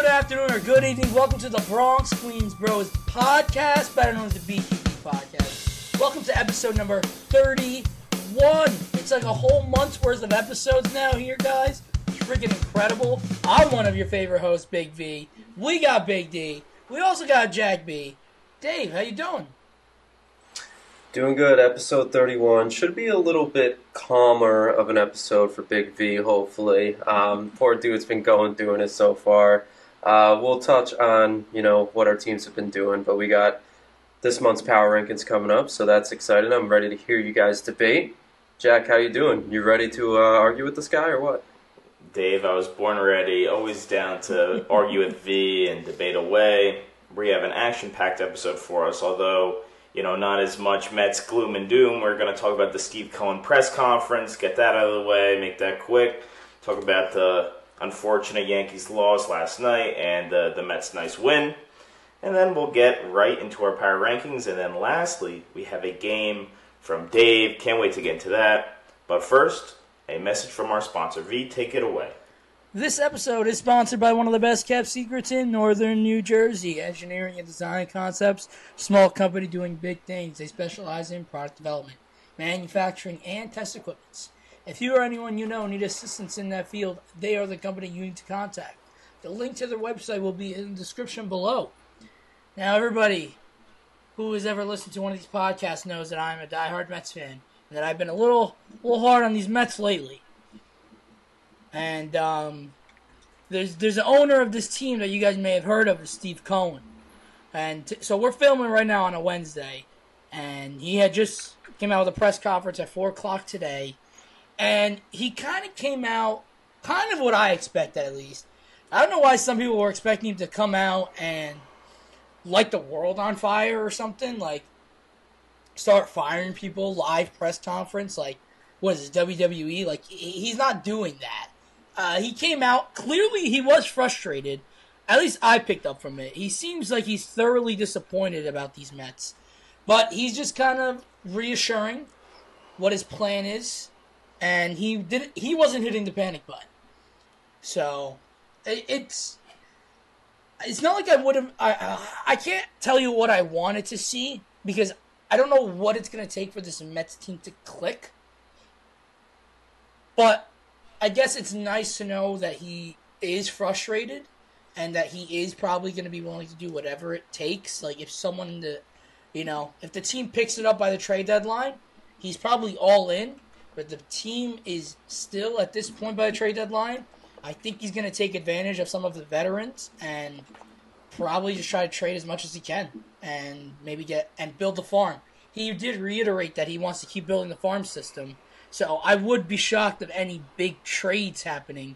good afternoon, or good evening. Welcome to the Bronx Queens Bros podcast, better known as the BQB podcast. Welcome to episode number 31. It's like a whole month's worth of episodes now here, guys. Freaking incredible. I'm one of your favorite hosts, Big V. We got Big D. We also got Jack B. Dave, how you doing? Doing good. Episode 31 should be a little bit calmer of an episode for Big V, hopefully. Um, poor dude's been going through it so far. Uh, we'll touch on, you know, what our teams have been doing, but we got this month's power rankings coming up, so that's exciting. I'm ready to hear you guys debate. Jack, how you doing? You ready to uh, argue with this guy or what? Dave, I was born ready, always down to argue with V and debate away. We have an action-packed episode for us, although you know, not as much Mets gloom and doom. We're going to talk about the Steve Cohen press conference, get that out of the way, make that quick. Talk about the unfortunate Yankees loss last night and uh, the Mets' nice win. And then we'll get right into our power rankings. And then lastly, we have a game from Dave. Can't wait to get into that. But first, a message from our sponsor. V, take it away. This episode is sponsored by one of the best kept secrets in northern New Jersey Engineering and Design Concepts. Small company doing big things. They specialize in product development, manufacturing, and test equipment. If you or anyone you know need assistance in that field, they are the company you need to contact. The link to their website will be in the description below. Now, everybody who has ever listened to one of these podcasts knows that I'm a diehard Mets fan and that I've been a little, little hard on these Mets lately and um, there's there's an owner of this team that you guys may have heard of, Steve Cohen, and t- so we're filming right now on a Wednesday, and he had just came out with a press conference at four o'clock today, and he kind of came out kind of what I expected at least. I don't know why some people were expecting him to come out and light the world on fire or something like start firing people live press conference like what is WWE like he's not doing that uh, he came out clearly. He was frustrated. At least I picked up from it. He seems like he's thoroughly disappointed about these Mets, but he's just kind of reassuring what his plan is, and he did. He wasn't hitting the panic button, so it, it's it's not like I would have. I I can't tell you what I wanted to see because I don't know what it's going to take for this Mets team to click. But I guess it's nice to know that he is frustrated and that he is probably going to be willing to do whatever it takes. Like if someone in the, you know, if the team picks it up by the trade deadline, he's probably all in. But the team is still at this point by the trade deadline. I think he's going to take advantage of some of the veterans and probably just try to trade as much as he can and maybe get and build the farm. He did reiterate that he wants to keep building the farm system so I would be shocked if any big trades happening,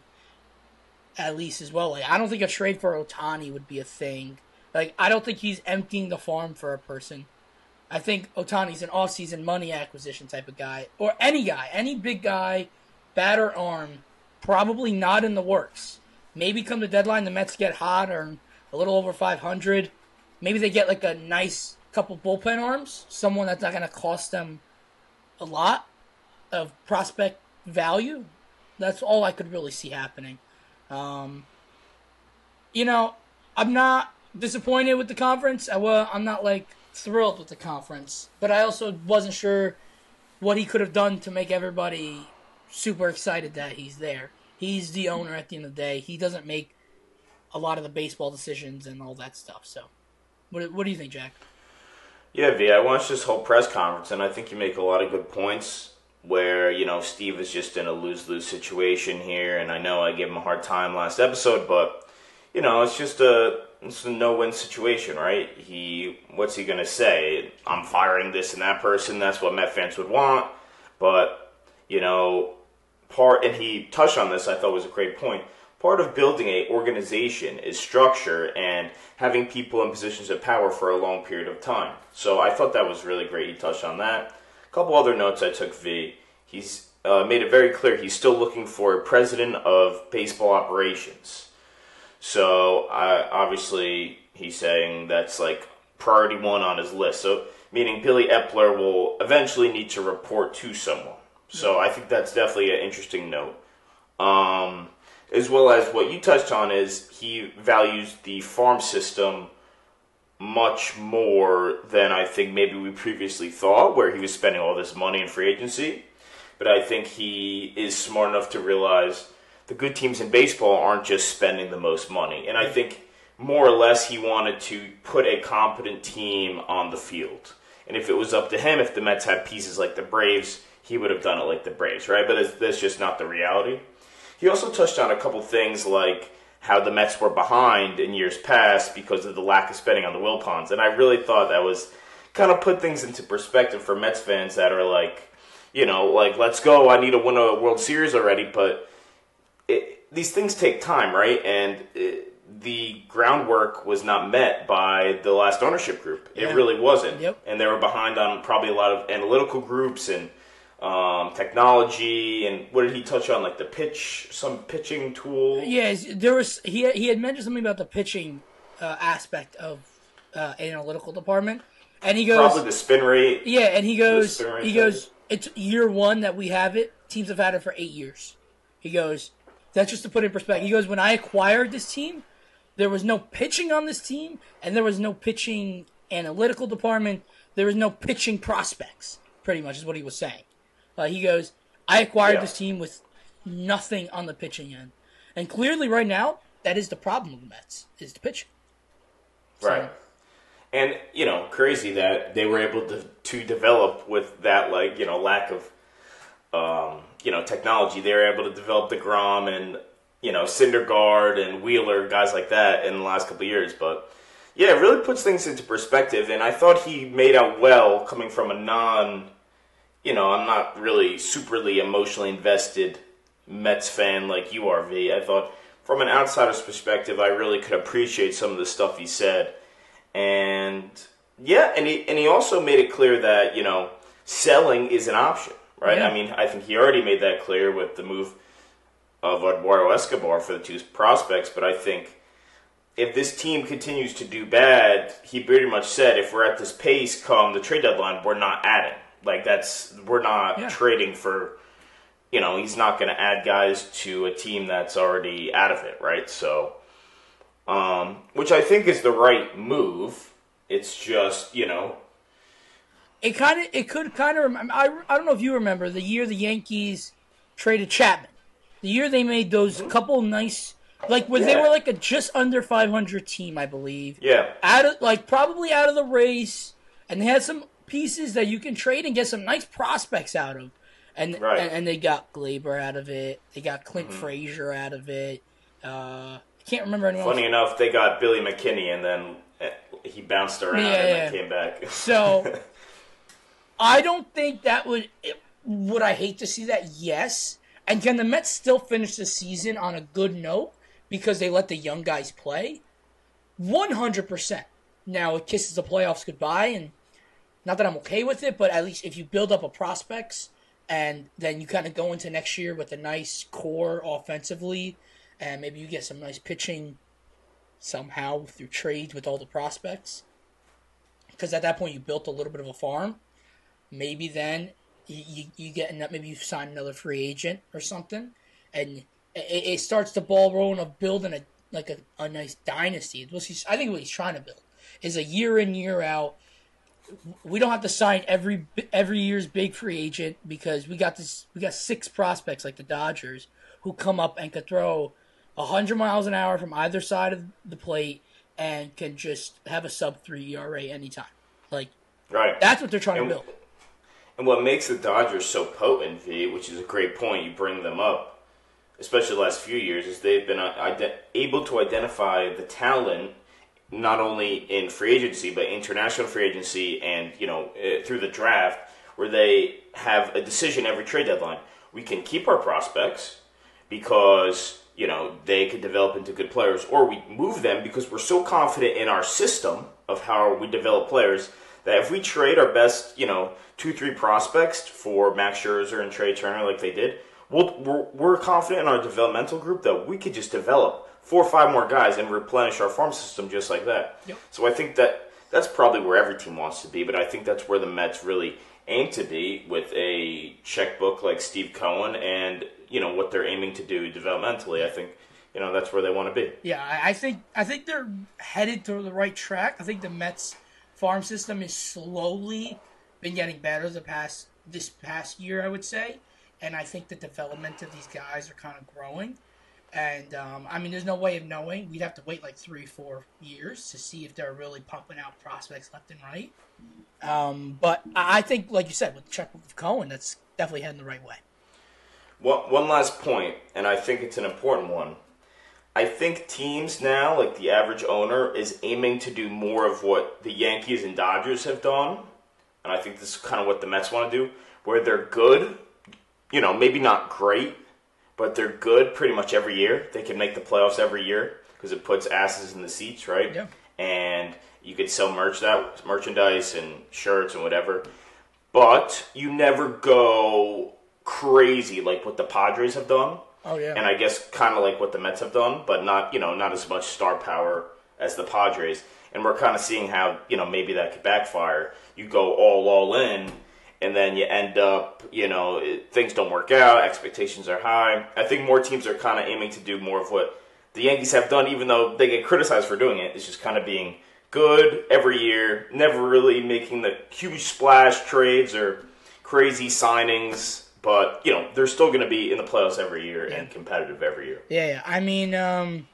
at least as well. Like I don't think a trade for Ohtani would be a thing. Like I don't think he's emptying the farm for a person. I think Ohtani's an off-season money acquisition type of guy, or any guy, any big guy, batter arm, probably not in the works. Maybe come the deadline, the Mets get hot or a little over 500. Maybe they get like a nice couple bullpen arms, someone that's not going to cost them a lot of prospect value. That's all I could really see happening. Um, you know, I'm not disappointed with the conference. I was, I'm not like thrilled with the conference, but I also wasn't sure what he could have done to make everybody super excited that he's there. He's the owner at the end of the day. He doesn't make a lot of the baseball decisions and all that stuff. So, what, what do you think, Jack? Yeah, V, I watched this whole press conference, and I think you make a lot of good points where you know Steve is just in a lose lose situation here, and I know I gave him a hard time last episode, but you know it's just a it's a no win situation, right? He what's he gonna say? I'm firing this and that person. That's what Met fans would want, but you know part and he touched on this. I thought was a great point. Part of building a organization is structure and having people in positions of power for a long period of time. So I thought that was really great. He touched on that A couple other notes I took V. He's uh, made it very clear he's still looking for a president of baseball operations. So uh, obviously he's saying that's like priority one on his list. So meaning Billy Eppler will eventually need to report to someone. So I think that's definitely an interesting note. Um, as well as what you touched on is he values the farm system much more than I think maybe we previously thought, where he was spending all this money in free agency. But I think he is smart enough to realize the good teams in baseball aren't just spending the most money. And I think more or less he wanted to put a competent team on the field. And if it was up to him, if the Mets had pieces like the Braves, he would have done it like the Braves, right? But that's just not the reality. He also touched on a couple things like how the Mets were behind in years past because of the lack of spending on the Wilpons. And I really thought that was kind of put things into perspective for Mets fans that are like, you know, like, let's go, I need to win a World Series already. But these things take time, right? And it, the groundwork was not met by the last ownership group. It really wasn't. Yep. And they were behind on probably a lot of analytical groups and um, technology. And what did he touch on? Like the pitch, some pitching tool. Yeah, there was he he had mentioned something about the pitching uh, aspect of uh, analytical department, and he goes, Probably the spin rate. yeah, and he goes, he goes, it's year one that we have it. Teams have had it for eight years. He goes, that's just to put it in perspective. He goes, when I acquired this team, there was no pitching on this team, and there was no pitching analytical department. There was no pitching prospects. Pretty much is what he was saying. Uh, he goes, I acquired Yeah. this team with nothing on the pitching end, and clearly, right now, that is the problem with the Mets is the pitching. Right. And you know, crazy that they were able to to develop with that like you know lack of um, you know technology. They were able to develop deGrom and you know Syndergaard and Wheeler guys like that in the last couple years. But yeah, it really puts things into perspective. And I thought he made out well coming from a non, you know, I'm not really superly emotionally invested Mets fan like you are, V. I thought from an outsider's perspective, I really could appreciate some of the stuff he said. And yeah, and he and he also made it clear that, you know, selling is an option, right? Yeah. I mean, I think he already made that clear with the move of Eduardo Escobar for the two prospects, but I think if this team continues to do bad, he pretty much said if we're at this pace come the trade deadline, we're not adding. Like that's we're not Yeah. trading for you know, he's not going to add guys to a team that's already out of it, right? So um which I think is the right move. It's just, you know, It kind of, it could kind of. I, I don't know if you remember the year the Yankees traded Chapman. The year they made those couple nice, like when they were like a just under 500 team, I believe. yeah. Out of like probably out of the race, and they had some pieces that you can trade and get some nice prospects out of. And Right. and, and they got Gleyber out of it. They got Clint Mm-hmm. Frazier out of it. Uh, I can't remember anyone Funny else. enough, they got Billy McKinney and then eh, he bounced around Yeah, and yeah. then came back. So I don't think that would would I hate to see that? Yes. And can the Mets still finish the season on a good note because they let the young guys play? One hundred percent. Now it kisses the playoffs goodbye, and not that I'm okay with it, but at least if you build up a prospects and then you kind of go into next year with a nice core offensively, and maybe you get some nice pitching somehow through trades with all the prospects because at that point you built a little bit of a farm. Maybe then you, you, you get enough, maybe you sign another free agent or something, and it, it starts the ball rolling of building a like a, a nice dynasty. What he's, I think what he's trying to build is a year in year out. We don't have to sign every every year's big free agent because we got this. We got six prospects like the Dodgers who come up and could throw hundred miles an hour from either side of the plate and can just have a sub three ERA anytime. Like right. that's what they're trying to build. And what makes the Dodgers so potent, V, which is a great point, you bring them up, especially the last few years, is they've been uh, able to identify the talent not only in free agency but international free agency and you know uh, through the draft, where they have a decision every trade deadline. We can keep our prospects because you know they could develop into good players, or we move them because we're so confident in our system of how we develop players that if we trade our best, you know, two three prospects for Max Scherzer and Trea Turner like they did, we'll, we're we're confident in our developmental group that we could just develop four or five more guys and replenish our farm system just like that. Yep. So I think that that's probably where every team wants to be, but I think that's where the Mets really aim to be with a checkbook like Steve Cohen and you know what they're aiming to do developmentally. I think you know that's where they want to be. Yeah, I, I think I think they're headed to the right track. I think the Mets farm system is slowly been getting better the past this past year, I would say, and I think the development of these guys are kind of growing. And um, I mean, there's no way of knowing. We'd have to wait like three, four years to see if they're really pumping out prospects left and right. Um, but I think, like you said, with Chuck Cohen, that's definitely heading the right way. One, one last point, and I think it's an important one. I think teams now, like the average owner, is aiming to do more of what the Yankees and Dodgers have done. And I think this is kind of what the Mets want to do, where they're good, you know, maybe not great, but they're good pretty much every year. They can make the playoffs every year because it puts asses in the seats, right? Yeah. And you could sell merch that merchandise and shirts and whatever. But you never go crazy like what the Padres have done. Oh yeah. And I guess kind of like what the Mets have done, but not, you know, not as much star power as the Padres. And we're kind of seeing how, you know, maybe that could backfire. You go all all in and then you end up, you know, it, things don't work out, expectations are high. I think more teams are kind of aiming to do more of what the Yankees have done even though they get criticized for doing it. It's just kind of being good every year, never really making the huge splash trades or crazy signings, but you know they're still going to be in the playoffs every year and competitive every year. Yeah, yeah. I mean, um,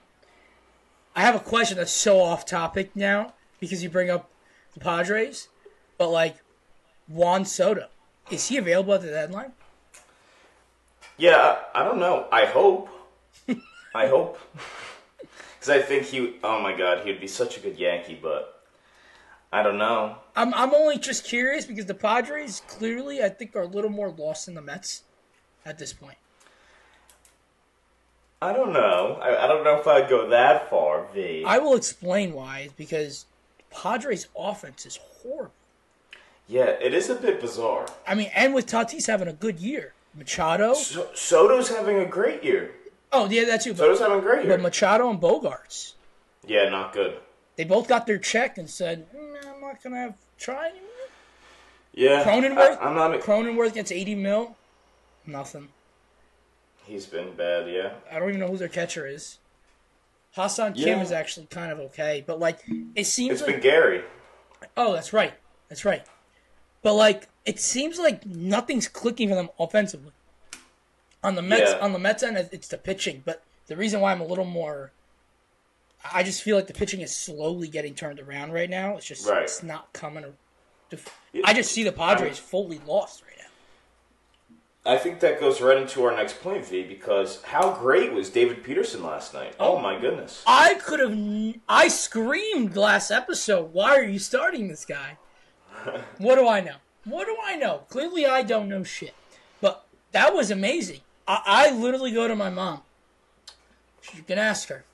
I have a question that's so off topic now because you bring up the Padres, but like Juan Soto, is he available at the deadline? Yeah, I don't know. I hope. I hope. Because I think he. Oh my God, he would be such a good Yankee, but I don't know. I'm I'm only just curious because the Padres clearly I think are a little more lost than the Mets at this point. I don't know. I, I don't know if I'd go that far, V. I will explain why. It's because Padres offense is horrible. yeah, it is a bit bizarre. I mean, and with Tatis having a good year, Machado. So, Soto's having a great year. Oh yeah, that's. But, Soto's having a great year. but Machado and Bogaerts, yeah, not good. They both got their check and said, mm, "I'm not gonna have try anymore." Yeah, Cronenworth. I, am not. A... Cronenworth gets 80 mil. Nothing. He's been bad. Yeah. I don't even know who their catcher is. Ha-Seong Kim is actually kind of okay, but like it seems It's like been Gary. oh, that's right, that's right. But like it seems like nothing's clicking for them offensively. On the Mets, Yeah. on the Mets end, it's the pitching. But the reason why I'm a little more, I just feel like the pitching is slowly getting turned around right now. It's just Right. it's not coming. To, I just see the Padres fully lost right now. I think that goes right into our next point, V, because how great was David Peterson last night? Oh, oh. my goodness. I could have. I screamed last episode. Why are you starting this guy? what do I know? What do I know? Clearly, I don't know shit. But that was amazing. I, I literally go to my mom. You can ask her.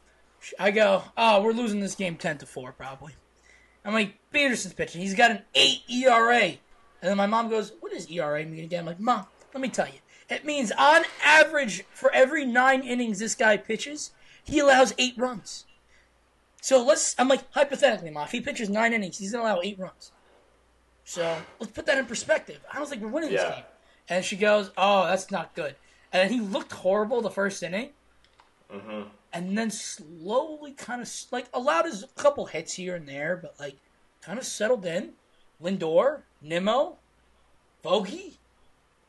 I go, oh, we're losing this game ten to four, probably. I'm like, Peterson's pitching. He's got an eight ERA. And then my mom goes, what does ERA mean again? I'm like, mom, let me tell you. It means on average, for every nine innings this guy pitches, he allows eight runs. So let's, I'm like, hypothetically, Ma, if he pitches nine innings, he's going to allow eight runs. So let's put that in perspective. I don't think we're winning this Yeah. game. And she goes, oh, that's not good. And then he looked horrible the first inning. Mm-hmm. And then slowly kind of, like, allowed his a couple hits here and there, but, like, kind of settled in. Lindor, Nimmo, Bogey.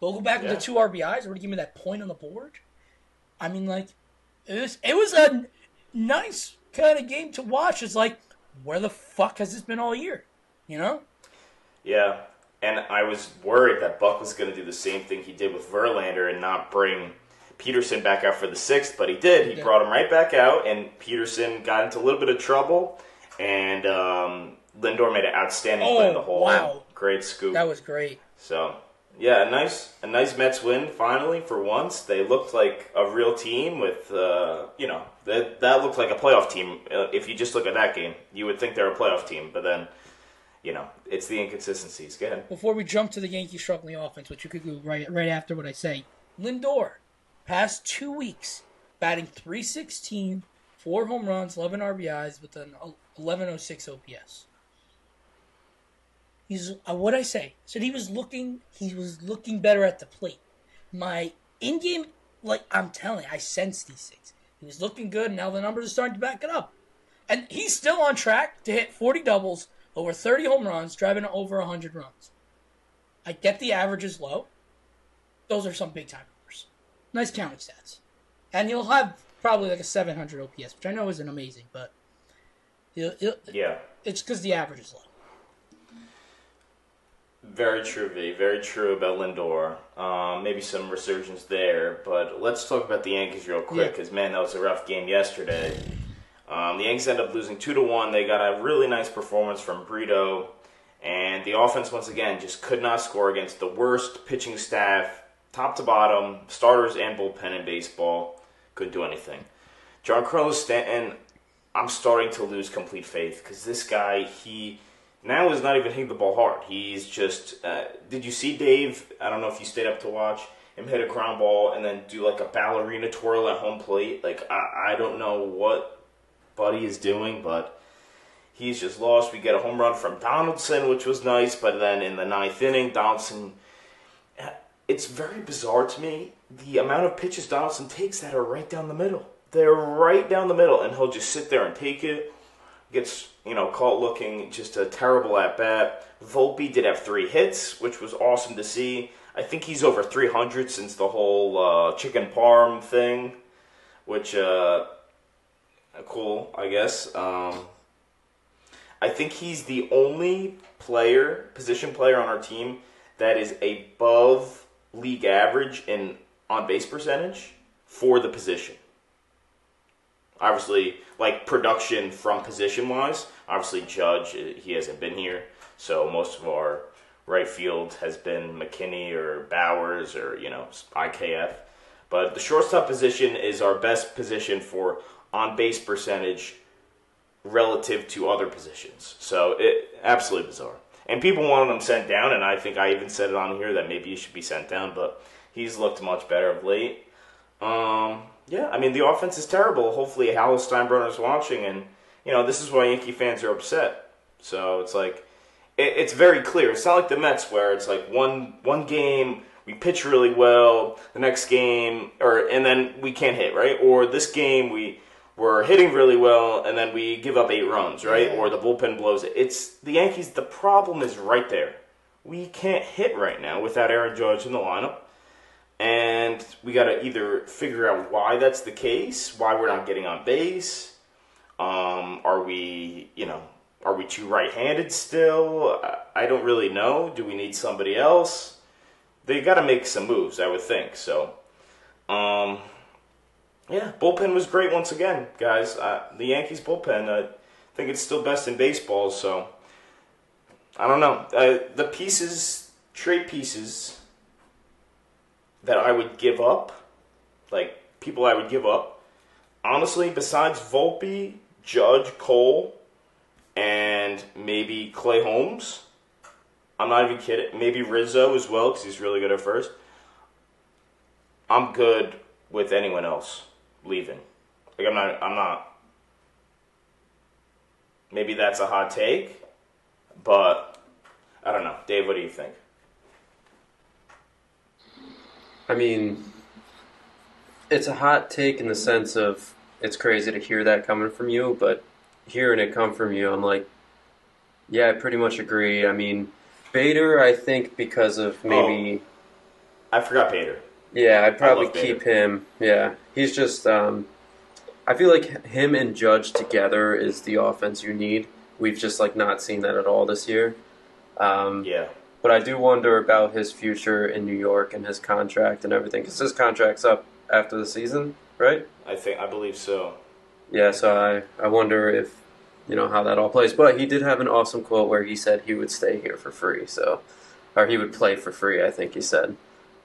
Vogelbach with Yeah. the two RBIs, already give me that point on the board. I mean, like, it was, it was a nice kind of game to watch. It's like, where the fuck has this been all year? You know? Yeah. And I was worried that Buck was going to do the same thing he did with Verlander and not bring Peterson back out for the sixth, but he did. He Yeah. brought him right back out, and Peterson got into a little bit of trouble, and um, Lindor made an outstanding play in the Oh, hole. wow. Great scoop. That was great. So yeah, a nice a nice Mets win finally for once. They looked like a real team with uh, you know that that looked like a playoff team. Uh, if you just look at that game, you would think they're a playoff team, but then you know it's the inconsistencies. Go ahead. Before we jump to the Yankees struggling offense, which you could do right right after what I say, Lindor, past two weeks, batting 316, four home runs, 11 RBIs with an 1106 OPS. He's uh, what I say. Said he was looking. He was looking better at the plate. My in-game like I'm telling I sense these things. He was looking good, now the numbers are starting to back it up. And he's still on track to hit 40 doubles, over 30 home runs, driving over 100 runs. I get the average is low. Those are some big time. Nice counting stats. And he'll have probably like a 700 OPS, which I know isn't amazing, but he'll, he'll, Yeah. it's because the average is low. Very true, V. Very true about Lindor. Um, maybe some resurgence there, but let's talk about the Yankees real quick Yeah. because man, that was a rough game yesterday. Um, the Yankees end up losing two to one. They got a really nice performance from Brito, and the offense once again just could not score against the worst pitching staff, top to bottom, starters and bullpen in baseball. Couldn't do anything. John Giancarlo Stanton, I'm starting to lose complete faith because this guy, he now is not even hitting the ball hard. He's just. Uh, did you see Dave? I don't know if you stayed up to watch him hit a ground ball and then do like a ballerina twirl at home plate. Like I, I don't know what Buddy is doing, but he's just lost. We get a home run from Donaldson, which was nice, but then in the ninth inning, Donaldson. It's very bizarre to me the amount of pitches Donaldson takes that are right down the middle. They're right down the middle, and he'll just sit there and take it gets you know caught looking just a terrible at bat. Volpe did have three hits, which was awesome to see. I think he's over 300 since the whole uh, chicken parm thing, which uh, cool, I guess. Um, I think he's the only player, position player on our team that is above league average in on base percentage for the position. Obviously like production from position wise obviously judge uh, he hasn't been here so most of our right field has been mckinney or Bauers or you know ikf but the shortstop position is our best position for on base percentage relative to other positions. So it absolutely bizarre and people wanted him sent down and i think i even said it on here that maybe he should be sent down but he's looked much better of late um, yeah, I mean the offense is terrible. Hopefully, Hal Steinbrenner's watching, and you know this is why Yankee fans are upset. So it's like it, it's very clear. It's not like the Mets where it's like one one game we pitch really well, the next game, or and then we can't hit right, or this game we we're hitting really well and then we give up eight runs right, Yeah. or the bullpen blows it. It's the Yankees. The problem is right there. We can't hit right now without Aaron Judge in the lineup and we got to either figure out why that's the case, why we're not getting on base. Um, are we, you know, are we too right-handed still? I- don't really know. Do we need somebody else? They got to make some moves, I would think. So, um, yeah, bullpen was great once again, guys. Uh, the Yankees bullpen, I think it's still best in baseball. So, I don't know. Uh, the pieces, trade pieces that I would give up, like people I would give up, honestly, besides Volpe, Judge, Cole, and maybe Clay Holmes, I'm not even kidding. Maybe Rizzo as well because he's really good at first. I'm good with anyone else leaving. Like I'm not. I'm not. Maybe that's a hot take, but I don't know. Dave, what do you think? I mean, it's a hot take in the sense of it's crazy to hear that coming from you, but hearing it come from you, I'm like, yeah, I pretty much agree. I mean, Bader, I think because of maybe, oh, I forgot Bader. yeah, I'd probably keep him. Yeah, he's just, um, I feel like him and Judge together is the offense you need. We've just like not seen that at all this year. Um, Yeah. but I do wonder about his future in New York and his contract and everything because his contract's up after the season, right? I think I believe so. Yeah, so I, I wonder if you know how that all plays. But he did have an awesome quote where he said he would stay here for free, so or he would play for free. I think he said.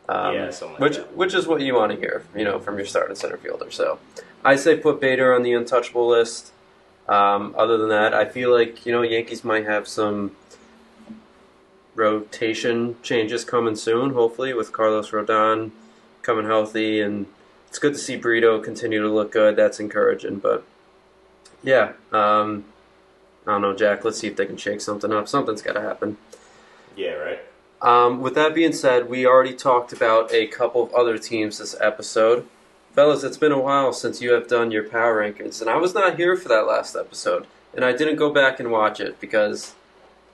Um, Yeah, like which that. which is what you want to hear, you know, from your starting center fielder. So I say put Bader on the untouchable list. Um, other than that, I feel like you know Yankees might have some rotation changes coming soon. Hopefully, with Carlos Rodon coming healthy, and it's good to see Brito continue to look good. That's encouraging. But yeah, um, I don't know, Jack. Let's see if they can shake something up. Something's got to happen. Yeah, right. Um, with that being said, we already talked about a couple of other teams this episode. Fellas, it's been a while since you have done your power rankings, and I was not here for that last episode. And I didn't go back and watch it because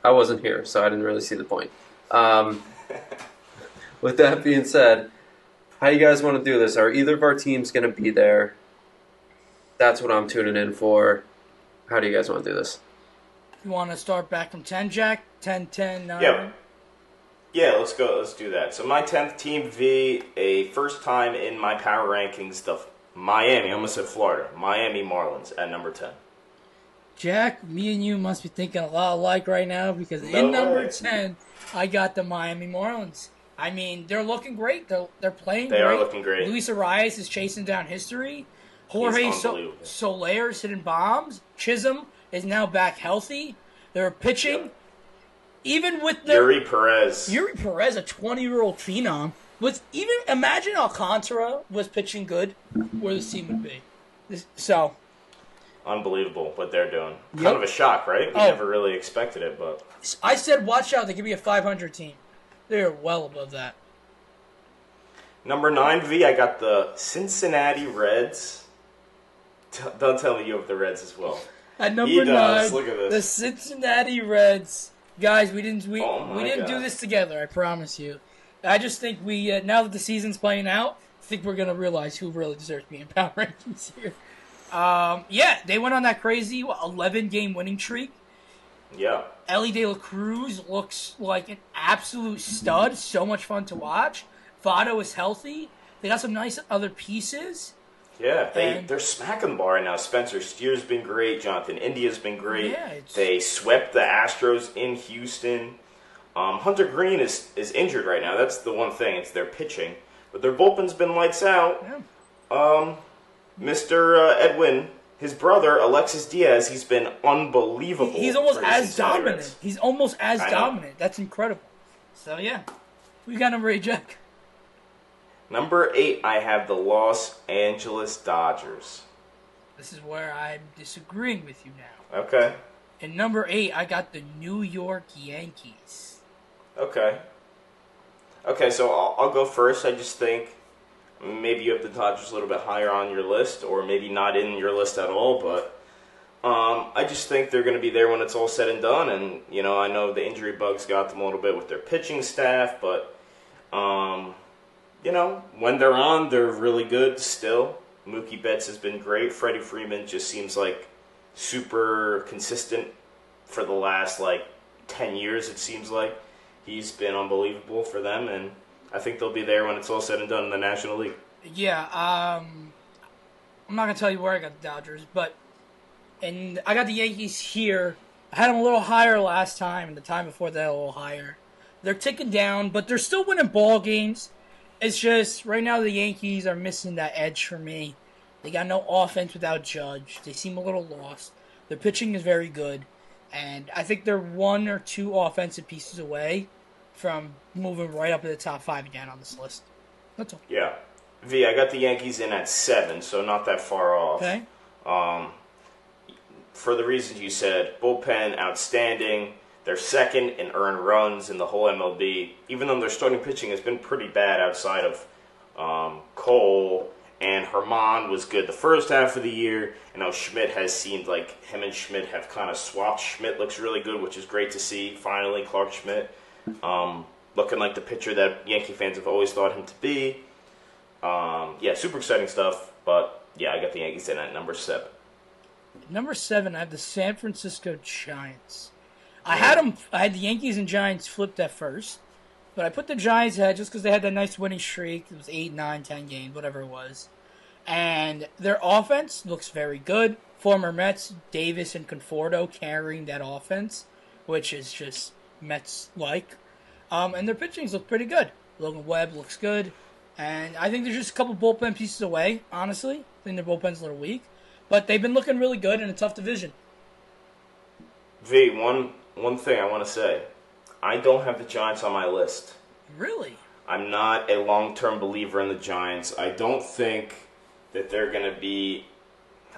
I wasn't here, so I didn't really see the point. Um, with that being said, how you guys want to do this? Are either of our teams going to be there? That's what I'm tuning in for. How do you guys want to do this? You want to start back from 10, Jack? 10, 10, 9? Yeah. Yeah, let's go. Let's do that. So my tenth team V, a first time in my power rankings, the Miami. I almost said Florida. Miami Marlins at number ten. Jack, me and you must be thinking a lot alike right now because No in number way. 10, I got the Miami Marlins. I mean, they're looking great. They're, they're playing They great. are looking great. Luis Arraez is chasing down history. Jorge so- unbelievable. Soler's hitting bombs. Chisholm is now back healthy. They're pitching. Yep. Even with their Eury Perez. Eury Perez, a 20 year old phenom, was even imagine Alcantara was pitching good, where this team would be. This, so Unbelievable what they're doing. Yep. Kind of a shock, right? We Oh. never really expected it, but I said, watch out, they could be a 500 team. They're well above that. number nine V, I got the Cincinnati Reds. T- don't tell me you have the Reds as well. At number He does. nine, Look at this. the Cincinnati Reds. Guys, we didn't we, Oh we didn't do this together. I promise you. I just think we uh, now that the season's playing out, I think we're gonna realize who really deserves to be in power rankings here. Um, yeah, they went on that crazy what, 11 game winning streak. Yeah. Elly De La Cruz looks like an absolute stud. So much fun to watch. Votto is healthy. They got some nice other pieces. Yeah, they And- they're smacking the ball right now. Spencer Steer's been great. Jonathan India's been great. Yeah, They swept the Astros in Houston. Um, Hunter Greene is is injured right now. That's the one thing. It's their pitching, but their bullpen's been lights out. Yeah. Um, Mr. Uh, Edwin, his brother Alexis Diaz, he's been unbelievable. He's almost as dominant. He's almost as dominant. That's incredible. So yeah, we got number eight, Jack. Number eight, I have the Los Angeles Dodgers. This is where I'm disagreeing with you now. Okay, In number eight, I got the New York Yankees. okay, okay. So I'll, I'll go first. I just think maybe you have the Dodgers a little bit higher on your list, or maybe not in your list at all. But um, I just think they're going to be there when it's all said and done. And you know, I know the injury bugs got them a little bit with their pitching staff, but um, you know, when they're on, they're really good still. Mookie Betts has been great. Freddie Freeman just seems like super consistent for the last like 10 years, it seems like. He's been unbelievable for them, and I think they'll be there when it's all said and done in the National League. Yeah, um, I'm not gonna tell you where I got the Dodgers, but and I got the Yankees here. I had them a little higher last time, and the time before that a little higher. They're ticking down, but they're still winning ball games. It's just right now the Yankees are missing that edge for me. They got no offense without Judge. They seem a little lost. Their pitching is very good, and I think they're one or two offensive pieces away from moving right up to the top five again on this list. That's all. Yeah. V, I got the Yankees in at seven, so not that far off. Okay. Um, for the reasons you said, bullpen outstanding. They're second in earned runs in the whole MLB, even though their starting pitching has been pretty bad outside of um, Cole and Herman was good the first half of the year. And now Schmidt has seemed like him and Schmidt have kind of swapped. Schmidt looks really good, which is great to see. Finally, Clarke Schmidt um, looking like the pitcher that Yankee fans have always thought him to be. Um, yeah, super exciting stuff. But yeah, I got the Yankees in at number seven. Number seven, I have the San Francisco Giants. I had them. I had the Yankees and Giants flipped at first, but I put the Giants ahead just because they had that nice winning streak. It was eight, nine, ten games, whatever it was, and their offense looks very good. Former Mets Davis and Conforto carrying that offense, which is just Mets like, um, and their pitchings look pretty good. Logan Webb looks good, and I think they're just a couple bullpen pieces away. Honestly, I think their bullpen's a little weak, but they've been looking really good in a tough division. V, one one thing I want to say. I don't have the Giants on my list. Really? I'm not a long term believer in the Giants. I don't think that they're going to be.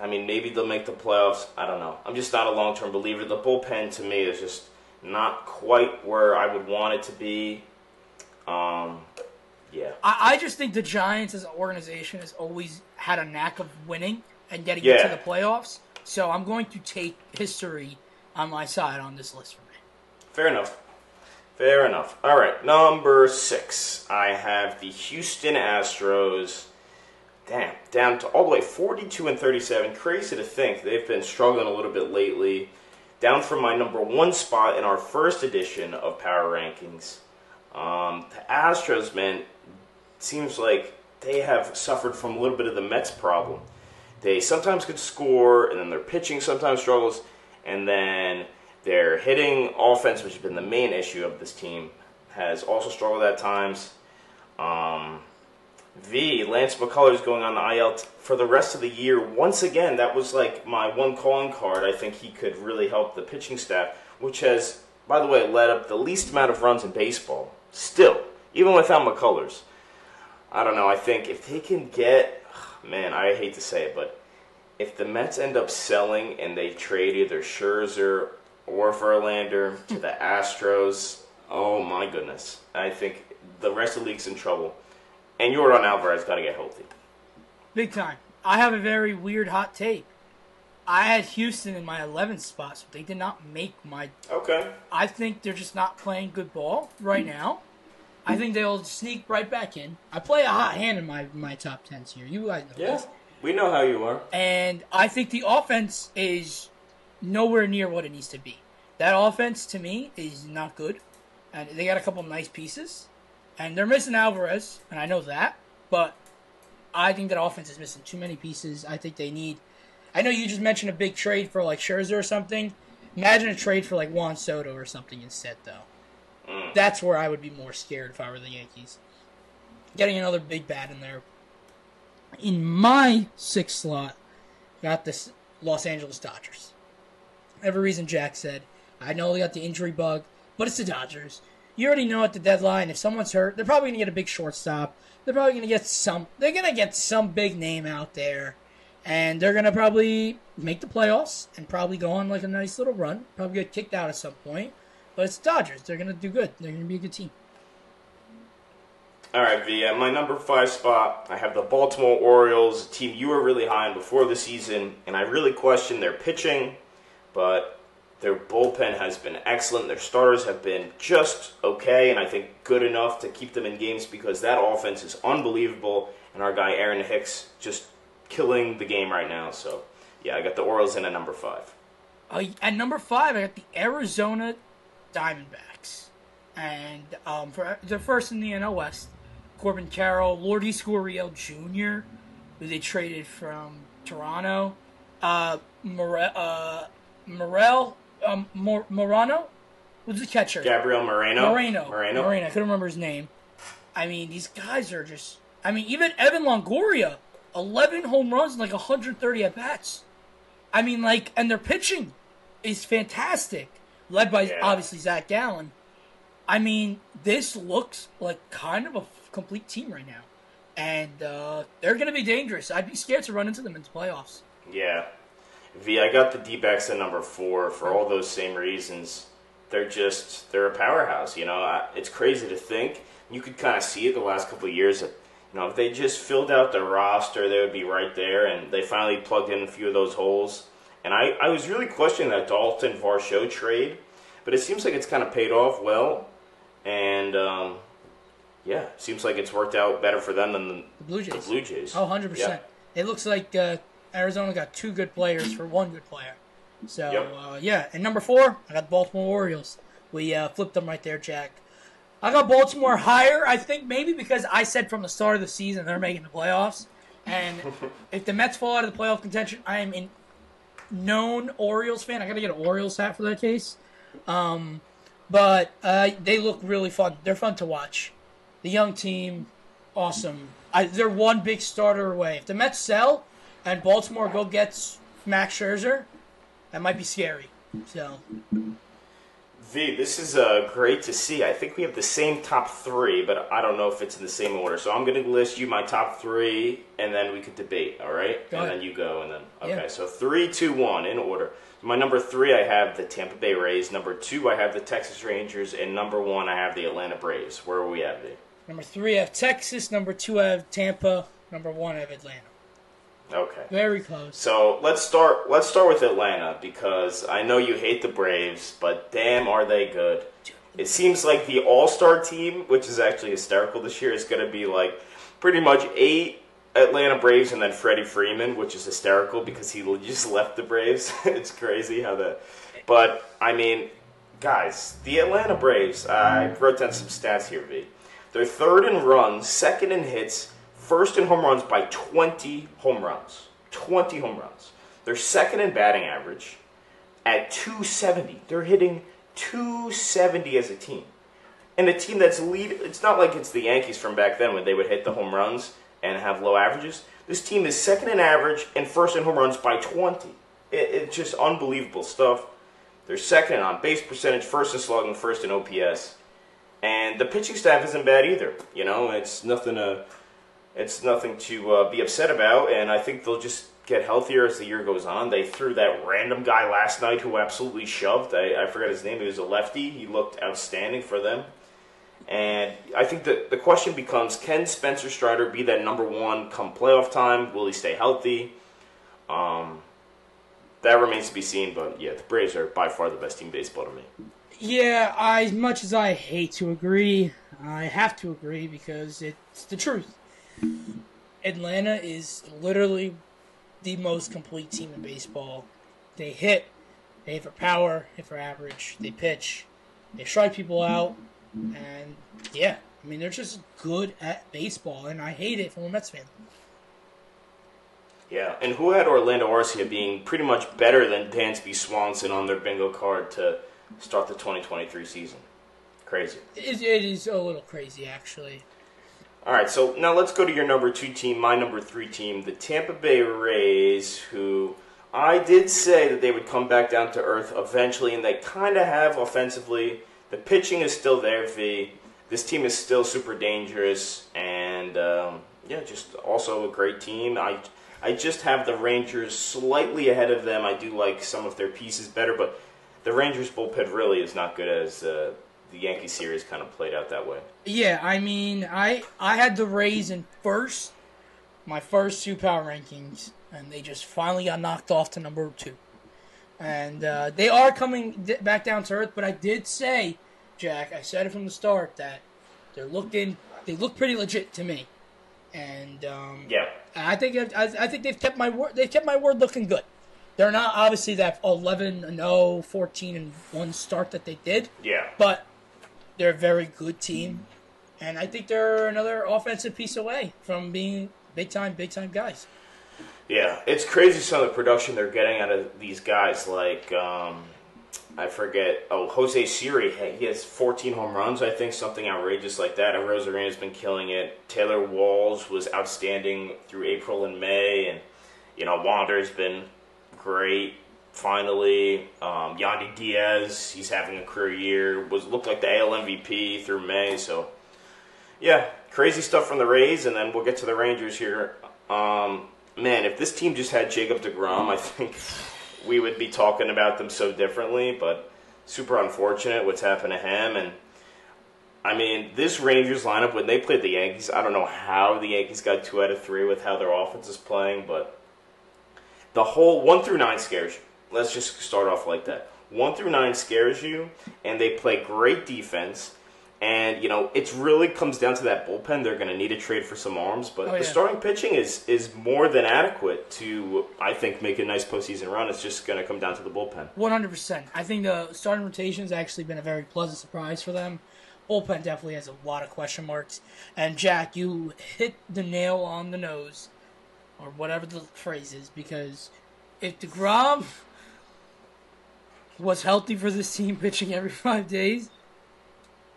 I mean, maybe they'll make the playoffs. I don't know. I'm just not a long term believer. The bullpen to me is just not quite where I would want it to be. Um, yeah. I, I just think the Giants as an organization has always had a knack of winning and getting Yeah. into the playoffs. So I'm going to take history on my side on this list for me. Fair enough. Fair enough. All right, number six. I have the Houston Astros. Damn, down to all the way 42 and 37. Crazy to think they've been struggling a little bit lately. Down from my number one spot in our first edition of Power Rankings. Um, the Astros, man, seems like they have suffered from a little bit of the Mets problem. They sometimes could score, and then their pitching sometimes struggles, and then their hitting offense, which has been the main issue of this team, has also struggled at times. Um, V, Lance McCullers going on the IL for the rest of the year. Once again, that was like my one calling card. I think he could really help the pitching staff, which has, by the way, led up the least amount of runs in baseball. Still, even without McCullers. I don't know. I think if they can get, man, I hate to say it, but if the Mets end up selling and they trade either Scherzer or Verlander to the Astros, oh my goodness, I think the rest of the league's in trouble. And Yordan Alvarez got to get healthy. Big time. I have a very weird hot take. I had Houston in my 11th spot, so they did not make my. Okay. I think they're just not playing good ball right now. I think they'll sneak right back in. I play a hot hand in my my top tens here. You guys know this. We know how you are. And I think the offense is nowhere near what it needs to be. That offense, to me, is not good. And they got a couple nice pieces. And they're missing Alvarez, and I know that. But I think that offense is missing too many pieces. I think they need. I know you just mentioned a big trade for like Scherzer or something. Imagine a trade for like Juan Soto or something instead, though. Mm. That's where I would be more scared if I were the Yankees. Getting another big bat in there. In my sixth slot, got the Los Angeles Dodgers. Every reason Jack said. I know they got the injury bug, but it's the Dodgers. You already know at the deadline if someone's hurt, they're probably gonna get a big shortstop. They're probably gonna get some. They're gonna get some big name out there, and they're gonna probably make the playoffs and probably go on like a nice little run. Probably get kicked out at some point, but it's Dodgers. They're gonna do good. They're gonna be a good team. All right, V. At my number five spot, I have the Baltimore Orioles, a team you were really high on before the season, and I really questioned their pitching, but their bullpen has been excellent. Their starters have been just okay, and I think good enough to keep them in games because that offense is unbelievable, and our guy Aaron Hicks just killing the game right now. So, yeah, I got the Orioles in at number five. Uh, at number five, I got the Arizona Diamondbacks, and um, for they're first in the NL West. Corbin Carroll, Lourdes Gurriel Jr., who they traded from Toronto. Uh, More- uh, Morel, um, Mor- Morano, who's the catcher? Gabriel Moreno. Moreno. Moreno. Moreno. I couldn't remember his name. I mean, these guys are just. I mean, even Evan Longoria, 11 home runs and like 130 at bats. I mean, like, and their pitching is fantastic, led by Yeah. obviously Zach Gallen. I mean, this looks like kind of a complete team right now. And uh, they're going to be dangerous. I'd be scared to run into them in the playoffs. Yeah. V, I got the D backs at number four for all those same reasons. They're just, they're a powerhouse, you know. I- It's crazy to think. You could kind of see it the last couple of years. That, you know, if they just filled out the roster, they would be right there. And they finally plugged in a few of those holes. And I, I was really questioning that Dalton Varsho trade, but it seems like it's kind of paid off well. And, um, yeah, seems like it's worked out better for them than the, The Blue Jays. the Blue Jays. Oh, 100%. Yeah. It looks like uh, Arizona got two good players for one good player. So, Yep. uh, yeah. And number four, I got the Baltimore Orioles. We uh, flipped them right there, Jack. I got Baltimore higher, I think, maybe because I said from the start of the season they're making the playoffs. And if the Mets fall out of the playoff contention, I am a known Orioles fan. I got to get an Orioles hat for that case. Um, but uh, they look really fun. They're fun to watch. The young team, awesome. I, they're one big starter away. If the Mets sell and Baltimore go gets Max Scherzer, that might be scary. So V, this is uh, great to see. I think we have the same top three, but I don't know if it's in the same order. So I'm going to list you my top three, and then we could debate. All right, Go and ahead. then you go, and then okay. Yeah. So three, two, one in order. My number three, I have the Tampa Bay Rays. Number two, I have the Texas Rangers, and number one, I have the Atlanta Braves. Where are we at, V? Number three, I have Texas. Number two, I have Tampa. Number one, I have Atlanta. Okay. Very close. So let's start. Let's start with Atlanta because I know you hate the Braves, but damn, are they good? It seems like the All Star team, which is actually hysterical this year, is going to be like pretty much eight Atlanta Braves and then Freddie Freeman, which is hysterical because he just left the Braves. it's crazy how that. But I mean, guys, the Atlanta Braves. I wrote down some stats here. V. They're third in runs, second in hits, first in home runs by 20 home runs. 20 home runs. They're second in batting average at 270. They're hitting 270 as a team. And a team that's lead. It's not like it's the Yankees from back then when they would hit the home runs and have low averages. This team is second in average and first in home runs by 20. It, it's just unbelievable stuff. They're second on base percentage, first in slugging, first in OPS, and the pitching staff isn't bad either. You know, it's nothing to it's nothing to uh, be upset about, and I think they'll just get healthier as the year goes on. They threw that random guy last night who absolutely shoved. I, I forgot his name. He was a lefty. He looked outstanding for them. And I think that the question becomes can Spencer Strider be that number one come playoff time? Will he stay healthy? Um, that remains to be seen, but yeah, the Braves are by far the best team baseball to me. Yeah, I, as much as I hate to agree, I have to agree because it's the truth. Atlanta is literally the most complete team in baseball. They hit, they hit for power, hit for average, they pitch, they strike people out, and yeah, I mean they're just good at baseball, and I hate it from a Mets fan. Yeah, and who had Orlando Arcia being pretty much better than Dansby Swanson on their bingo card to start the 2023 season? Crazy. It, it is a little crazy, actually. All right, so now let's go to your number two team, my number three team, the Tampa Bay Rays, who I did say that they would come back down to earth eventually, and they kind of have offensively. The pitching is still there, V. This team is still super dangerous, and um, yeah, just also a great team. I I just have the Rangers slightly ahead of them. I do like some of their pieces better, but the Rangers bullpen really is not good as uh, the Yankee series kind of played out that way. Yeah, I mean, I I had the Rays in first, my first two power rankings, and they just finally got knocked off to number two. And uh, they are coming back down to earth, but I did say, Jack, I said it from the start that they're looking, they look pretty legit to me, and um, Yeah, I think I, I think they've kept my word. They've kept my word looking good. They're not obviously that 11 and 0, 14 and 1 start that they did, yeah. but they're a very good team. And I think they're another offensive piece away from being big time, big time guys. Yeah, it's crazy some of the production they're getting out of these guys. Like, um, I forget. Oh, Jose Siri, he has 14 home runs, I think, something outrageous like that. And Arozarena's been killing it. Taylor Walls was outstanding through April and May, and you know Wander's been great. Finally, um, Yandy Diaz, he's having a career year. Was looked like the AL MVP through May. So, yeah, crazy stuff from the Rays, and then we'll get to the Rangers here. Um, man, if this team just had Jacob deGrom, I think we would be talking about them so differently. But super unfortunate what's happened to him. And I mean, this Rangers lineup when they played the Yankees, I don't know how the Yankees got two out of three with how their offense is playing, but the whole one through nine scares you. Let's just start off like that. One through nine scares you, and they play great defense. And you know, it really comes down to that bullpen. They're going to need a trade for some arms, but Oh, the starting pitching is is more than adequate to, I think, make a nice postseason run. It's just going to come down to the bullpen. One hundred percent. I think the starting rotation has actually been a very pleasant surprise for them. Bullpen definitely has a lot of question marks. And Jack, you hit the nail on the nose, or whatever the phrase is, because if deGrom was healthy for this team, pitching every five days,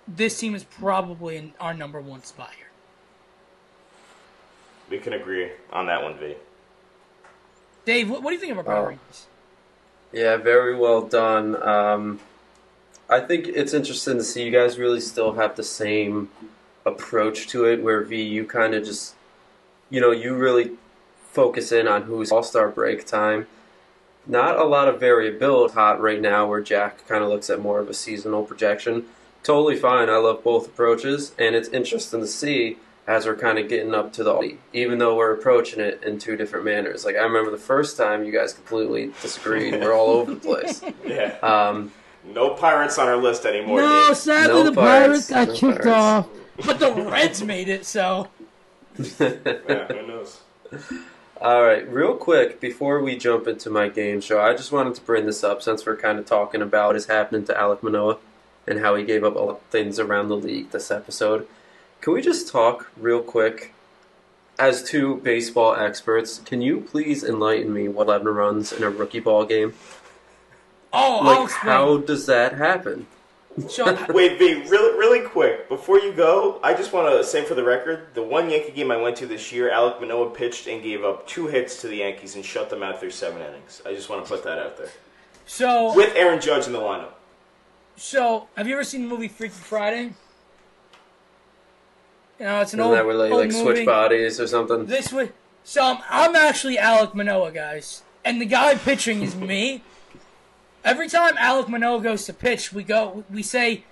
this team is probably in our number one spot here. We can agree on that one, V. Dave, what, what do you think of our power Oh. rankings? Yeah, very well done. Um, I think it's interesting to see you guys really still have the same approach to it, where V, you kind of just, you know, you really focus in on who's All Star break time. not a lot of variability hot right now where Jack kind of looks at more of a seasonal projection. Totally fine. I love both approaches, and it's interesting to see as we're kind of getting up to the even though we're approaching it in two different manners. Like I remember the first time you guys completely disagreed. we're all over the place. Yeah. Um, No pirates on our list anymore. No, Dave. sadly No the Pirates Pirates, got no kicked Pirates. off, but the Reds made it. So Yeah, who knows? All right, real quick before we jump into my game show, I just wanted to bring this up since we're kind of talking about what is happening to Alek Manoah and how he gave up all things around the league this episode. Can we just talk real quick? As two baseball experts, can you please enlighten me what 11 runs in a rookie ball game? oh, Like, how does that happen? So, Wait, V, really, really quick before you go, I just want to say for the record, the one Yankee game I went to this year, Alek Manoah pitched and gave up two hits to the Yankees and shut them out through seven innings. I just want to put that out there so, with Aaron Judge in the lineup. so, have you ever seen the movie Freaky Friday? You know, it's an Isn't old, that where they old like movie. switch bodies or something? This way, so I'm, I'm actually Alek Manoah, guys, and the guy pitching is me. Every time Alek Manoah goes to pitch, we go, we say,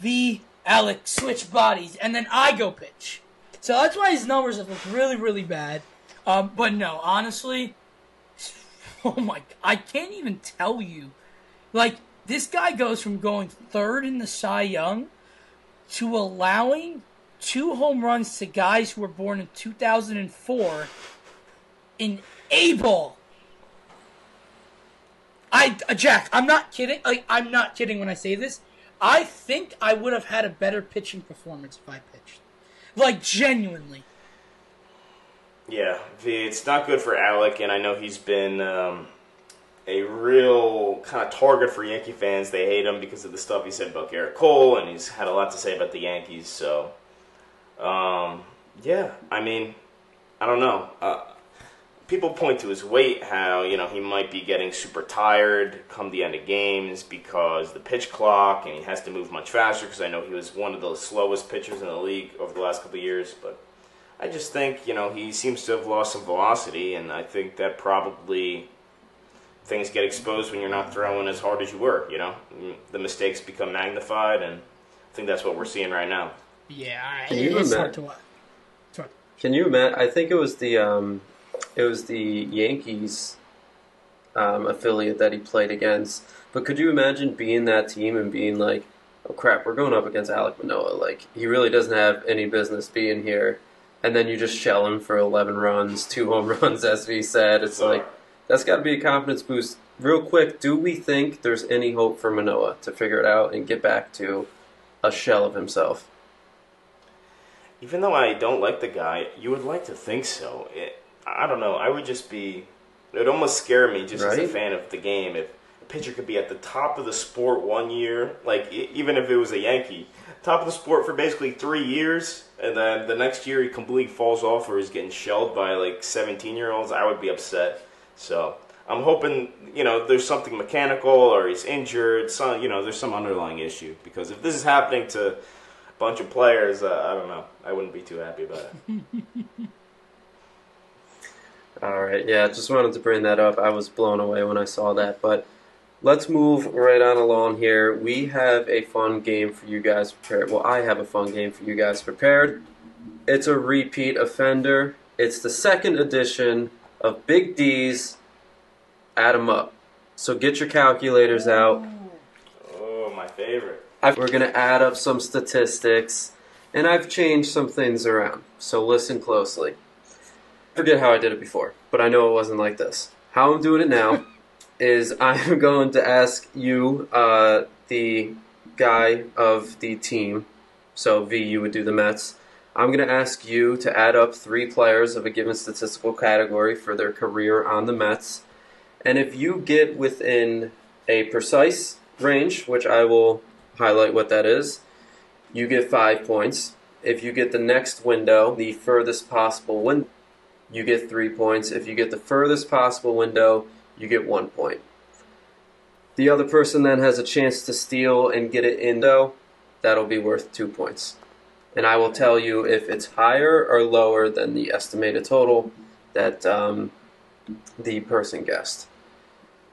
"The Alec switch bodies," and then I go pitch. So that's why his numbers have looked really, really bad. Um, but no, honestly, oh my, I can't even tell you. Like this guy goes from going third in the Cy Young to allowing two home runs to guys who were born in 2004 in A ball. I uh, Jack, I'm not kidding. Like I'm not kidding when I say this. I think I would have had a better pitching performance if I pitched. Like genuinely. Yeah, it's not good for Alek, and I know he's been um, a real kind of target for Yankee fans. They hate him because of the stuff he said about Gerrit Cole, and he's had a lot to say about the Yankees. So, um, yeah, I mean, I don't know. Uh, people point to his weight, how you know he might be getting super tired come the end of games because the pitch clock, and he has to move much faster. Because I know he was one of the slowest pitchers in the league over the last couple of years, but. I just think, you know, he seems to have lost some velocity, and I think that probably things get exposed when you're not throwing as hard as you were, you know? Mm, The mistakes become magnified, and I think that's what we're seeing right now. Yeah, Can you it's hard to watch. Can you imagine? I think it was the um, it was the Yankees um, affiliate that he played against. But could you imagine being that team and being like, "Oh crap, we're going up against Alek Manoah. Like he really doesn't have any business being here." And then you just shell him for 11 runs, two home runs, as we said. It's like that's got to be a confidence boost. Real quick, do we think there's any hope for Manoah to figure it out and get back to a shell of himself? Even though I don't like the guy, you would like to think so. It, I don't know. I would just be. It would almost scare me just as a fan of the game if a pitcher could be at the top of the sport one year, like even if it was a Yankee, top of the sport for basically three years, and then the next year he completely falls off or he's getting shelled by like 17 year olds, I would be upset. So I'm hoping, you know, there's something mechanical or he's injured, some, you know, there's some underlying issue. Because if this is happening to a bunch of players, uh, I don't know, I wouldn't be too happy about it. All right, yeah, just wanted to bring that up. I was blown away when I saw that, but let's move right on along here. We have a fun game for you guys prepared. Well, I have a fun game for you guys prepared. It's a repeat offender. It's the second edition of Big D's Add 'em Up. So get your calculators out. Oh, my favorite. We're going to add up some statistics, and I've changed some things around. So listen closely. Forget how I did it before, but I know it wasn't like this. How I'm doing it now is I'm going to ask you, uh, the guy of the team, so V, you would do the Mets. I'm going to ask you to add up three players of a given statistical category for their career on the Mets. And if you get within a precise range, which I will highlight what that is, you get five points. If you get the next window, the furthest possible window, you get three points. If you get the furthest possible window, you get one point. The other person then has a chance to steal and get it in though, that'll be worth two points. And I will tell you if it's higher or lower than the estimated total that um, the person guessed.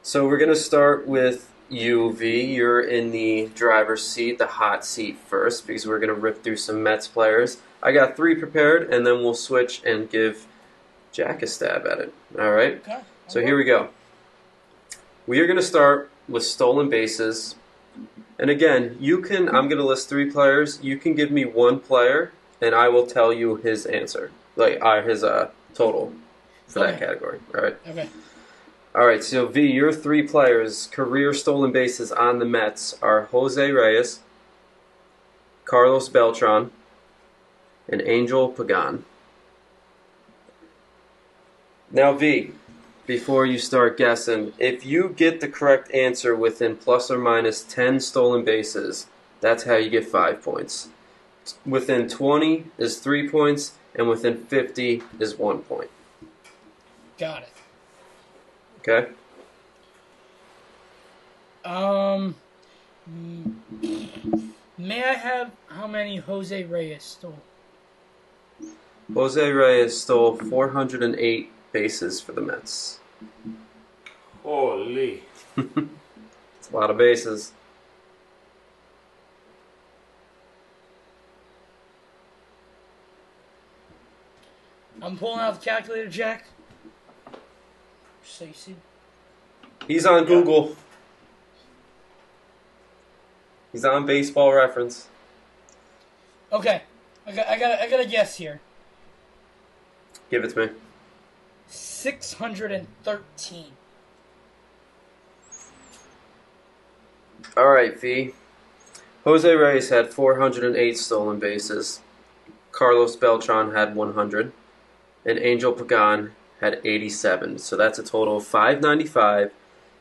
So we're gonna start with UV. You're in the driver's seat, the hot seat first, because we're gonna rip through some Mets players. I got three prepared, and then we'll switch and give Jack a stab at it. All right. Okay. So here we go. We are going to start with stolen bases. And again, you can, I'm going to list three players. You can give me one player, and I will tell you his answer, like uh, his uh, total for that category. All right. Okay. All right. So V, your three players, career stolen bases on the Mets are Jose Reyes, Carlos Beltran, and Angel Pagan. Now, V, before you start guessing, if you get the correct answer within plus or minus 10 stolen bases, that's how you get five points. Within 20 is three points, and within 50 is one point. Got it. Okay? Um, may I have how many Jose Reyes stole? Jose Reyes stole 408 bases for the Mets. Holy. It's a lot of bases. I'm pulling out the calculator, Jack. So you see. He's on Google. He's on baseball reference. Okay, I got, I got, I got a guess here. Give it to me. Six hundred and thirteen. All right, V. Jose Reyes had 408 stolen bases. Carlos Beltran had 100. And Angel Pagan had 87. So that's a total of 595.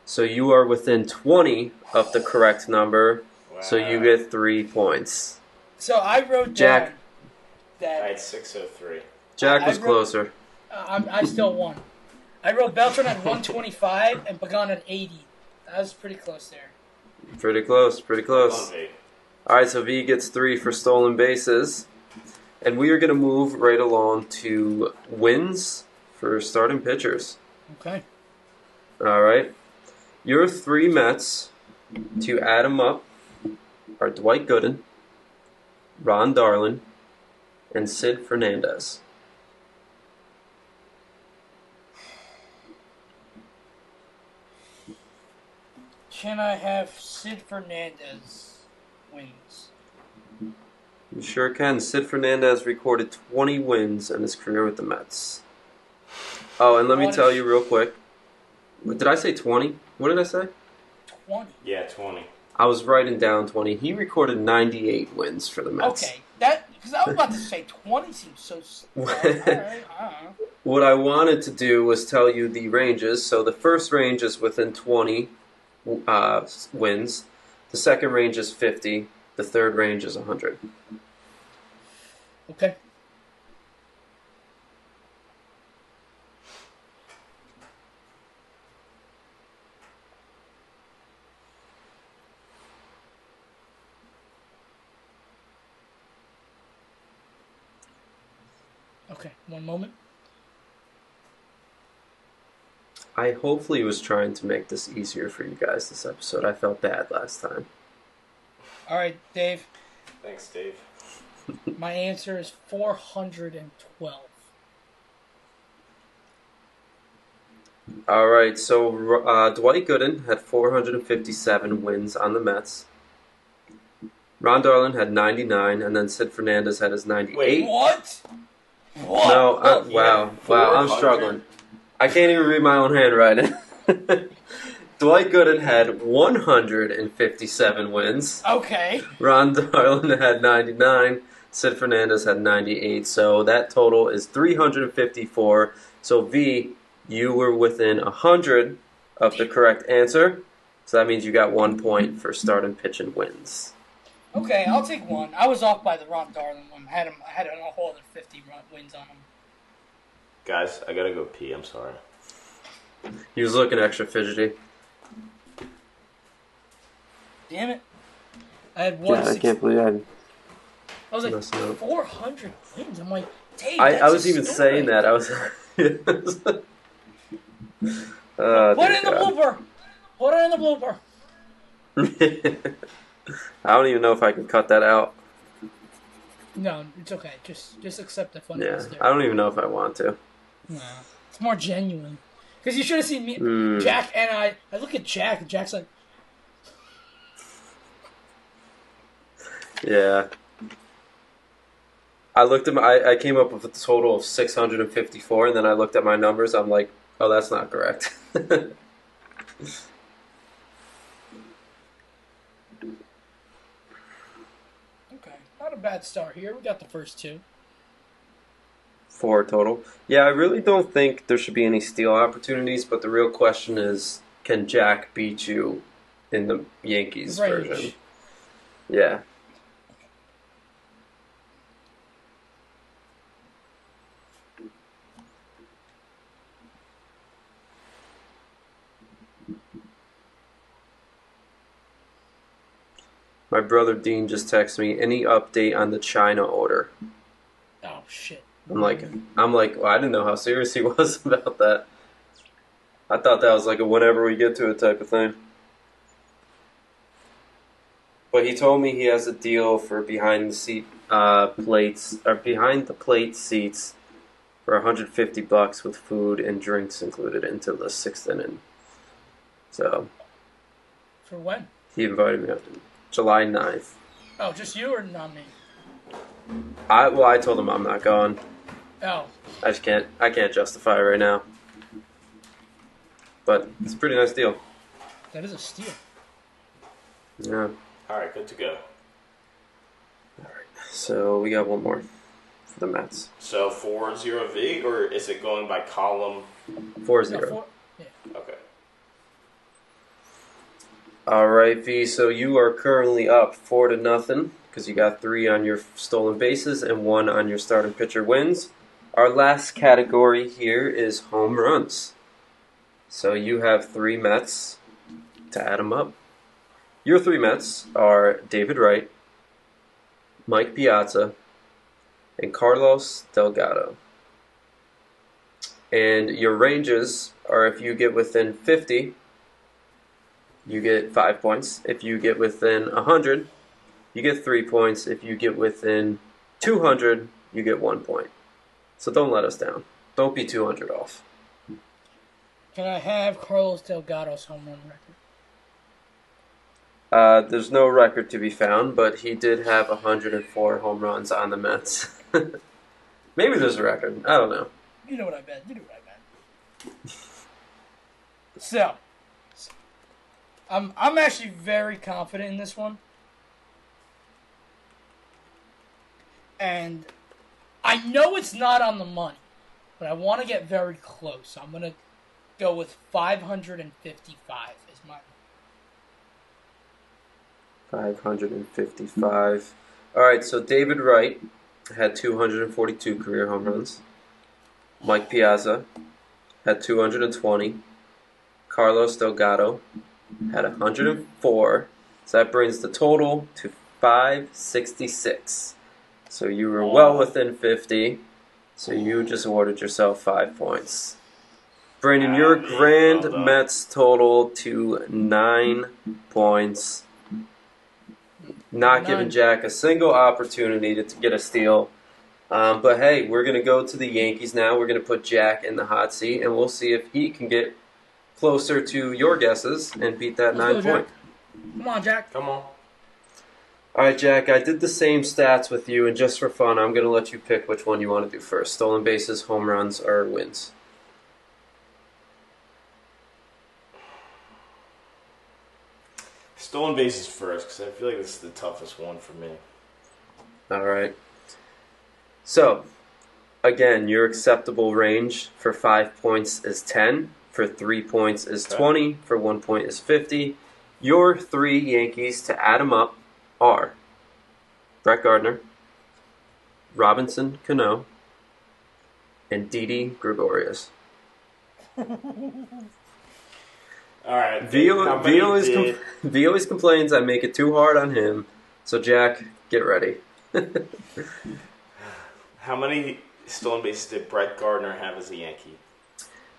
So you are within 20 of the correct number. So you get three points. So I wrote Jack. down that I had 603. Jack I was wrote- closer. Uh, I'm, I still won. I wrote Beltran at 125 and Pagan at 80. That was pretty close there. Pretty close, pretty close. All right, so V gets three for stolen bases. And we are going to move right along to wins for starting pitchers. Okay. All right. Your three Mets, to add them up, are Dwight Gooden, Ron Darling, and Sid Fernandez. Can I have Sid Fernandez wins? You sure can. Sid Fernandez recorded 20 wins in his career with the Mets. Oh, and let me tell you real quick. What- Did I say 20? What did I say? 20. Yeah, 20. I was writing down 20. He recorded 98 wins for the Mets. Okay, that because I was about to say 20 seems so. All right, all right, I don't know. What I wanted to do was tell you the ranges. So the first range is within 20 uh, wins. The second range is 50. The third range is 100. Okay. Okay, one moment. I hopefully was trying to make this easier for you guys this episode. I felt bad last time. All right, Dave. Thanks, Dave. My answer is 412. All right, so uh, Dwight Gooden had 457 wins on the Mets. Ron Darling had 99, and then Sid Fernandez had his 98. Wait, What? What? No, uh, wow, wow, I'm struggling. I can't even read my own handwriting. Dwight Gooden had 157 wins. Okay. Ron Darling had 99. Sid Fernandez had 98. So that total is 354. So V, you were within 100 of the correct answer. So that means you got one point for starting pitching wins. Okay, I'll take one. I was off by the Ron Darling one. I had him. I had a whole other 50 wins on him. Guys, I gotta go pee. I'm sorry. He was looking extra fidgety. Damn it. I had one. Yeah, I can't believe I. had. I was like 400 wins. I'm like, Dave. I, I was a even story. saying that. I was. uh, Put it in the blooper. Put it in the blooper. I don't even know if I can cut that out. No, it's okay. Just just accept the fun. Yeah, I don't even know if I want to. No, it's more genuine. Because you should have seen me, Hmm. Jack, and I. I look at Jack, and Jack's like, Yeah. I looked at my, I, I came up with a total of 654, and then I looked at my numbers. I'm like, oh, that's not correct. okay, not a bad start here. We got the first two. Four total. Yeah, I really don't think there should be any steal opportunities, but the real question is can Jack beat you in the Yankees Range. version? Yeah. My brother Dean just texted me any update on the China order. Oh shit. I'm like, I'm like, well, I didn't know how serious he was about that. I thought that was like a whenever we get to it type of thing. But he told me he has a deal for behind the seat uh, plates or behind the plate seats for 150 bucks with food and drinks included until the sixth inning. So For when? he invited me up July 9th. Oh, just you or not me? I well, I told him I'm not going. Oh, I just can't. I can't justify it right now. But it's a pretty nice deal. that is a steal. Yeah. All right, good to go. All right. So we got one more for the Mets. So four zero V, or is it going by column? Four No, zero. four- Okay. All right, V. So you are currently up four to nothing because you got three on your stolen bases and one on your starting pitcher wins. Our last category here is home runs. So you have three Mets to add them up. Your three Mets are David Wright, Mike Piazza, and Carlos Delgado. And your ranges are if you get within 50, you get five points. If you get within 100, you get three points. If you get within 200, you get one point. So don't let us down. Don't be 200 off. Can I have Carlos Delgado's home run record? Uh, there's no record to be found, but he did have 104 home runs on the Mets. Maybe there's a record. I don't know. You know what I bet. You know what I bet. So, I'm I'm actually very confident in this one, and I know it's not on the money, but I want to get very close. I'm gonna go with 555 is my 555. All right, so David Wright had 242 career home runs. Mike Piazza had 220. Carlos Delgado had 104. So that brings the total to 566. So you were well within 50. So you just awarded yourself five points. Brandon, your grand well. Mets total to nine points not giving Jack a single opportunity to, to get a steal. Um, but hey, we're going to go to the Yankees now. We're going to put Jack in the hot seat, and we'll see if he can get closer to your guesses and beat that Let's nine go, point. Come on, Jack. Come on. All right, Jack, I did the same stats with you, and just for fun, I'm going to let you pick which one you want to do first stolen bases, home runs, or wins. Stolen bases first, because I feel like this is the toughest one for me. All right. So, again, your acceptable range for five points is 10, for three points is Okay. 20, for one point is 50. Your three Yankees to add them up are Brett Gardner, Robinson Cano, and Didi Gregorius. All right. V, how v, many always com- v always complains I make it too hard on him. So, Jack, get ready. How many stolen bases did Brett Gardner have as a Yankee?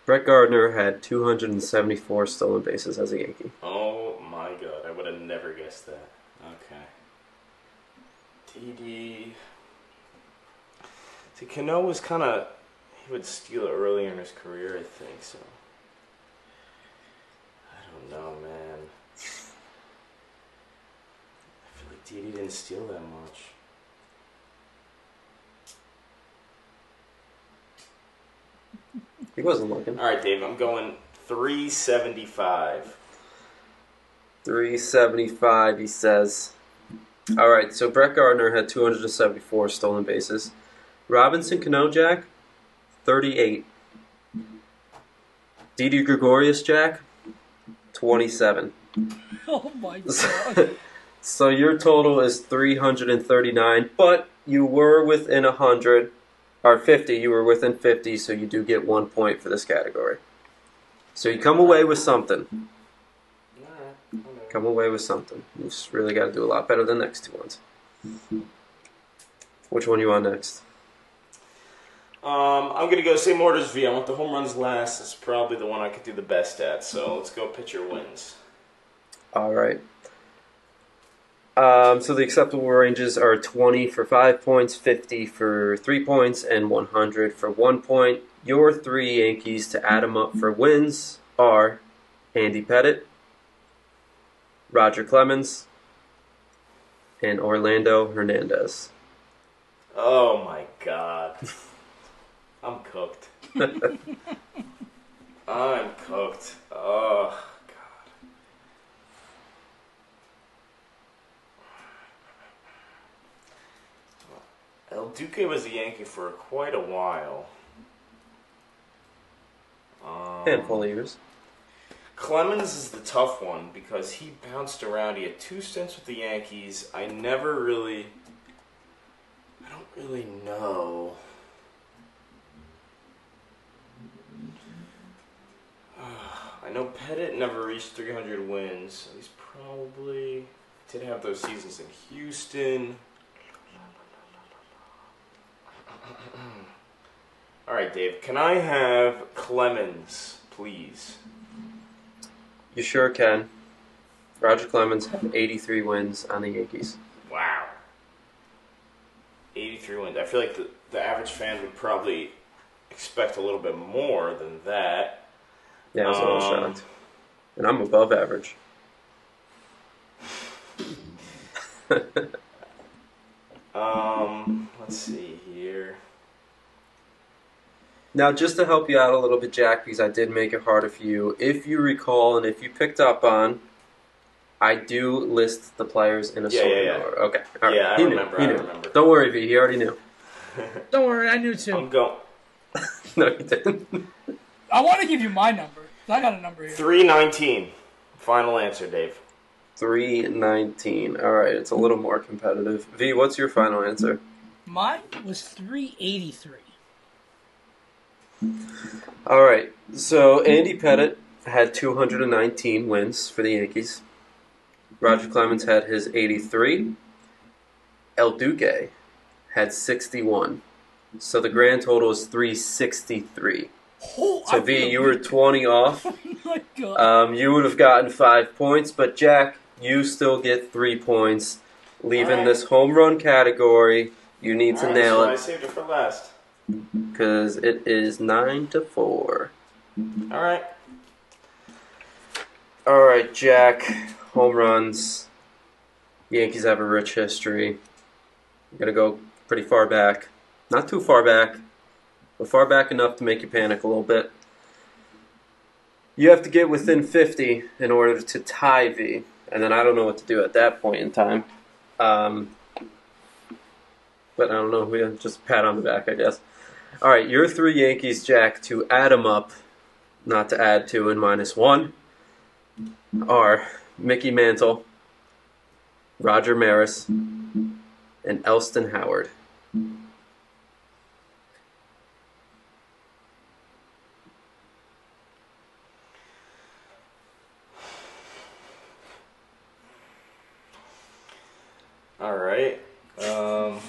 Brett Gardner had 274 stolen bases as a Yankee. Oh my god, I would have never guessed that. Didi. See, Cano was kind of. He would steal it early in his career, I think, so. I don't know, man. I feel like Didi didn't steal that much. He wasn't looking. Alright, Dave, I'm going 375. 375, he says. All right, so Brett Gardner had 274 stolen bases. Robinson Cano Jack, 38. Didi Gregorius Jack, 27. Oh my god. so your total is 339, but you were within 100, or 50. You were within 50, so you do get one point for this category. So you come away with something. Come away with something. You just really got to do a lot better than the next two ones. Which one you want next? Um, I'm gonna go same order as V. I want the home runs last. It's probably the one I could do the best at. So let's go pitcher wins. All right. Um, so the acceptable ranges are 20 for 5 points, 50 for 3 points, and 100 for 1 point. Your three Yankees to add them up for wins are Andy Pettitte, Roger Clemens, and Orlando Hernandez. Oh my god. I'm cooked. I'm cooked. Oh god. El Duque was a Yankee for quite a while. Um, Handful of years. Clemens is the tough one because he bounced around. He had two stints with the Yankees. I never really. I don't really know. I know Pettitte never reached 300 wins. He's probably did have those seasons in Houston. All right, Dave. Can I have Clemens, please? You sure can. Roger Clemens had 83 wins on the Yankees. Wow. 83 wins. I feel like the, the average fan would probably expect a little bit more than that. Yeah, I was a little Um, shocked. And I'm above average. Um, let's see here. Now, just to help you out a little bit, Jack, because I did make it harder for you, if you recall and if you picked up on, I do list the players in a Yeah, sorting yeah, yeah. order. Okay. All right. Yeah, I he remember, Knew. He I knew. remember. Don't worry, V. He already knew. Don't worry, I knew too. I'm going no, he didn't. I want to give you my number. I got a number here. 319. Final answer, Dave. 319. All right. It's a little more competitive. V, what's your final answer? Mine was 383. All right. So Andy Pettitte had 219 wins for the Yankees. Roger Clemens had his 83. El Duque had 61. So the grand total is 363. Oh, So I V, you were 20 off. Oh my god. Um, you would have gotten five points, but Jack, you still get three points, leaving Alright. this home run category. You need to Alright, nail so I it saved it for last. Because it is nine to four. All right. All right, Jack. Home runs. Yankees have a rich history. I'm gonna go pretty far back. Not too far back, but far back enough to make you panic a little bit. You have to get within 50 in order to tie V, and then I don't know what to do at that point in time. Um, but I don't know. We just pat on the back, I guess. All right, your three Yankees, Jack, to add them up, not to add two and minus one are Mickey Mantle, Roger Maris, and Elston Howard. All right. Um,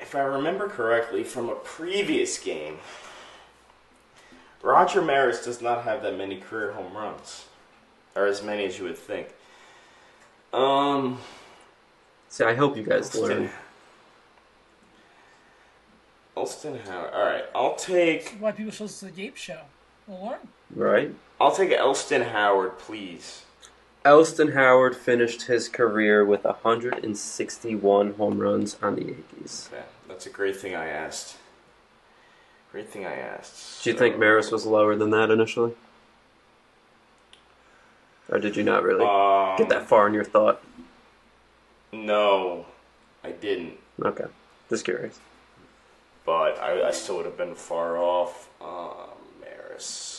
if I remember correctly from a previous game, Roger Maris does not have that many career home runs, or as many as you would think. Um, See, I hope you guys learn. Elston Howard. All right, I'll take. Why people show us the Gape show? We'll learn. Right? I'll take Elston Howard, please. Elston Howard finished his career with 161 home runs on the Yankees. Okay, that's a great thing I asked. Great thing I asked. Do you think Maris was lower than that initially? Or did you not really Um, get that far in your thought? No, I didn't. Okay. Just curious. But I, I still would have been far off. Um, Maris.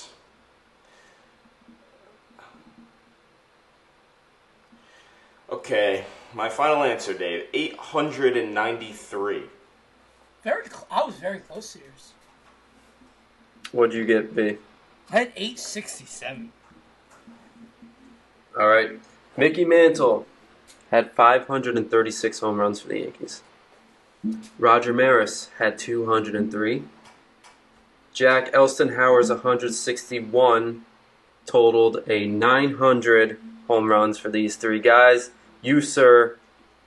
Okay, my final answer, Dave. 893. Very. Cl- I was very close to yours. What'd you get, V? I had 867. All right. Mickey Mantle had 536 home runs for the Yankees. Roger Maris had 203. Jack Elston Howard's 161 totaled a 900 home runs for these three guys. You, sir,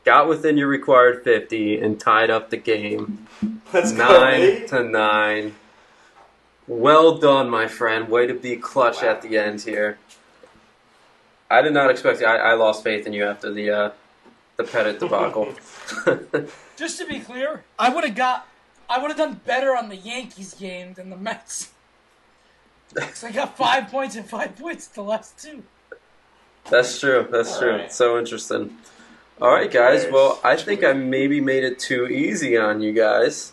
got within your required 50 and tied up the game. Let's nine go, to nine. Well done, my friend. Way to be clutch at the end here. I did not expect. I, I lost faith in you after the uh, the Pettitte debacle. Just to be clear, I would have got. I would have done better on the Yankees game than the Mets. 'Cause I got five points and five points the last two. That's true. That's true. right. So interesting. All right, guys. Well, I think I maybe made it too easy on you guys.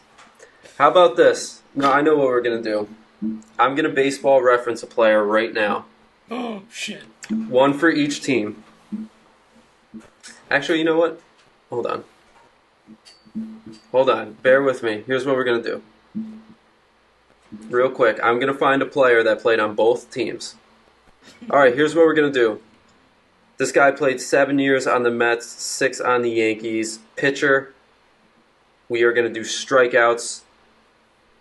How about this? No, I know what we're gonna do. I'm gonna baseball reference a player right now. Oh shit! One for each team. Actually, you know what? Hold on. Hold on. Bear with me. Here's what we're going to do. Real quick, I'm going to find a player that played on both teams. All right, here's what we're going to do. This guy played seven years on the Mets, six on the Yankees. Pitcher, we are going to do strikeouts.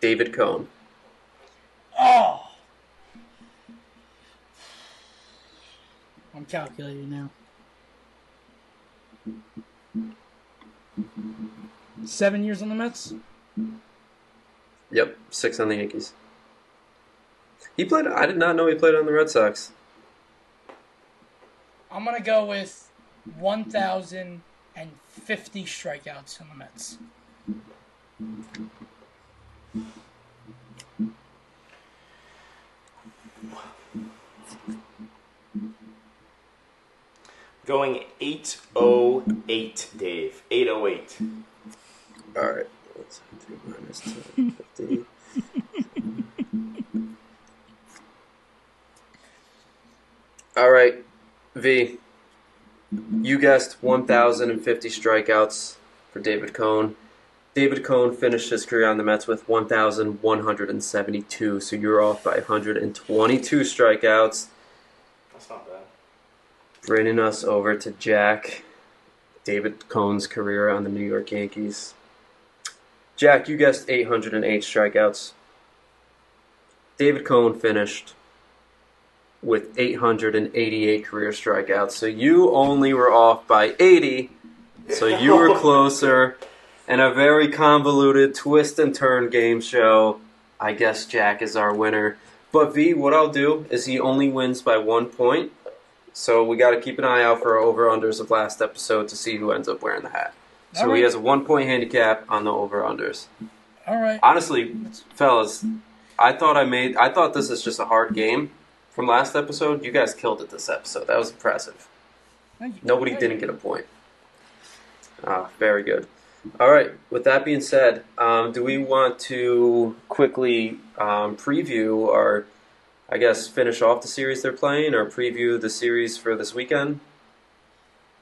David Cone. Oh. I'm calculating now. Seven years on the Mets. Yep, six on the Yankees. He played. I did not know he played on the Red Sox. I'm gonna go with 1,050 strikeouts in the Mets. Going 808, Dave. 808. All right. Let's do minus 250. All right, V. You guessed 1,050 strikeouts for David Cone. David Cone finished his career on the Mets with 1,172, so you're off by 122 strikeouts, That's not bad. bringing us over to Jack. David Cone's career on the New York Yankees. Jack, you guessed 808 strikeouts. David Cone finished with 888 career strikeouts. So you only were off by 80. So you were closer. In a very convoluted twist and turn game show, I guess Jack is our winner. But V, what I'll do is he only wins by one point. So we got to keep an eye out for our over unders of last episode to see who ends up wearing the hat. So right. he has a one point handicap on the over unders. All right. Honestly, fellas, I thought I made. I thought this is just a hard game from last episode. You guys killed it this episode. That was impressive. Nobody didn't get a point. Ah, very good. All right. With that being said, um, do we want to quickly um, preview or, I guess, finish off the series they're playing, or preview the series for this weekend?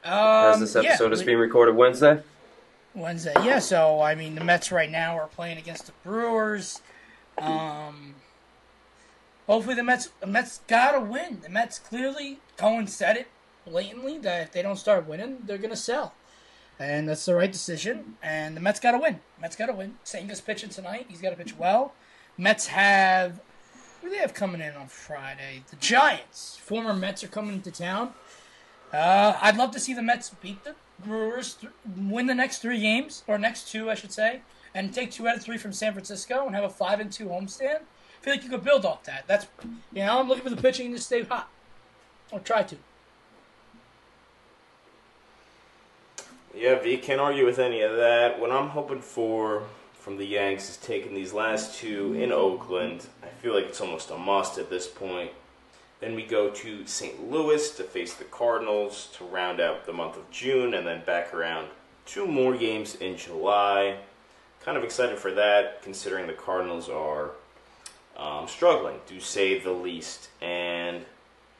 Um, As Um, this yeah, episode is we- being recorded Wednesday. Wednesday. Yeah, so I mean, the Mets right now are playing against the Brewers. Um, hopefully, the Mets the Mets gotta win. The Mets clearly Cohen said it blatantly that if they don't start winning, they're gonna sell. and that's the right decision. And the Mets got to win. Mets got to win. Senga's pitching tonight. He's got to pitch well. Mets have who do they have coming in on Friday? The Giants. Former Mets are coming into town. Uh, I'd love to see the Mets beat the Brewers, th- win the next three games or next two, I should say, and take two out of three from San Francisco and have a five and two homestand. Feel like you could build off that. That's you know I'm looking for the pitching to stay hot. Or try to. Yeah, V can't argue with any of that. What I'm hoping for from the Yanks is taking these last two in Oakland. I feel like it's almost a must at this point. Then we go to St. Louis to face the Cardinals to round out the month of June, and then back around two more games in July. Kind of excited for that, considering the Cardinals are um, struggling, to say the least. And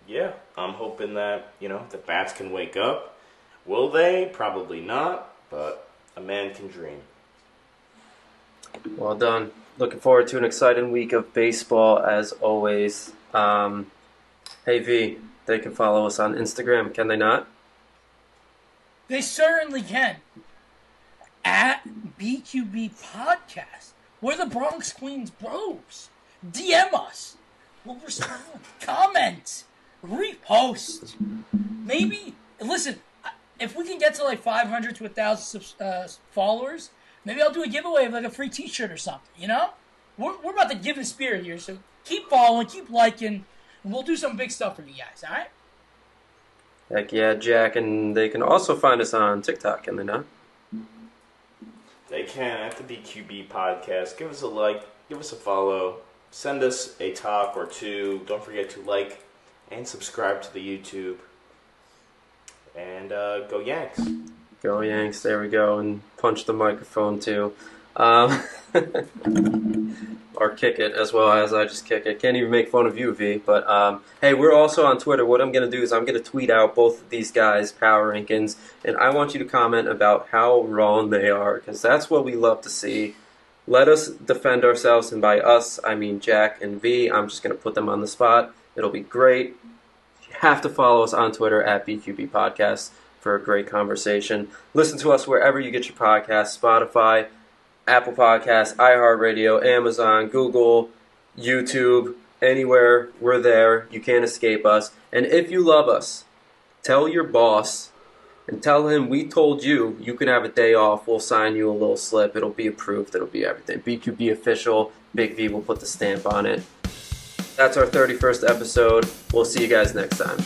yeah, I'm hoping that you know the bats can wake up. Will they? Probably not, but a man can dream. Well done. Looking forward to an exciting week of baseball as always. Um, hey V, they can follow us on Instagram, can they not? They certainly can. At BQB Podcast. We're the Bronx Queens bros. DM us. We'll respond. Comment. Repost. Maybe, listen, if we can get to like 500 to 1,000 uh, followers, maybe I'll do a giveaway of like a free t shirt or something, you know? We're, we're about to give the spirit here, so keep following, keep liking, and we'll do some big stuff for you guys, alright? Heck yeah, Jack, and they can also find us on TikTok, can they not? They can at the BQB podcast. Give us a like, give us a follow, send us a talk or two. Don't forget to like and subscribe to the YouTube. And uh, go Yanks. Go Yanks, there we go, and punch the microphone too. Um, or kick it as well as I just kick it. Can't even make fun of you, V. But um, hey, we're also on Twitter. What I'm going to do is I'm going to tweet out both of these guys' power rankings, and I want you to comment about how wrong they are, because that's what we love to see. Let us defend ourselves, and by us, I mean Jack and V. I'm just going to put them on the spot. It'll be great. You have to follow us on Twitter at BQB Podcast for a great conversation. Listen to us wherever you get your podcasts Spotify, Apple Podcasts, iHeartRadio, Amazon, Google, YouTube, anywhere we're there. You can't escape us. And if you love us, tell your boss and tell him we told you you can have a day off. We'll sign you a little slip. It'll be approved. It'll be everything. BQB official. Big V will put the stamp on it. That's our 31st episode. We'll see you guys next time.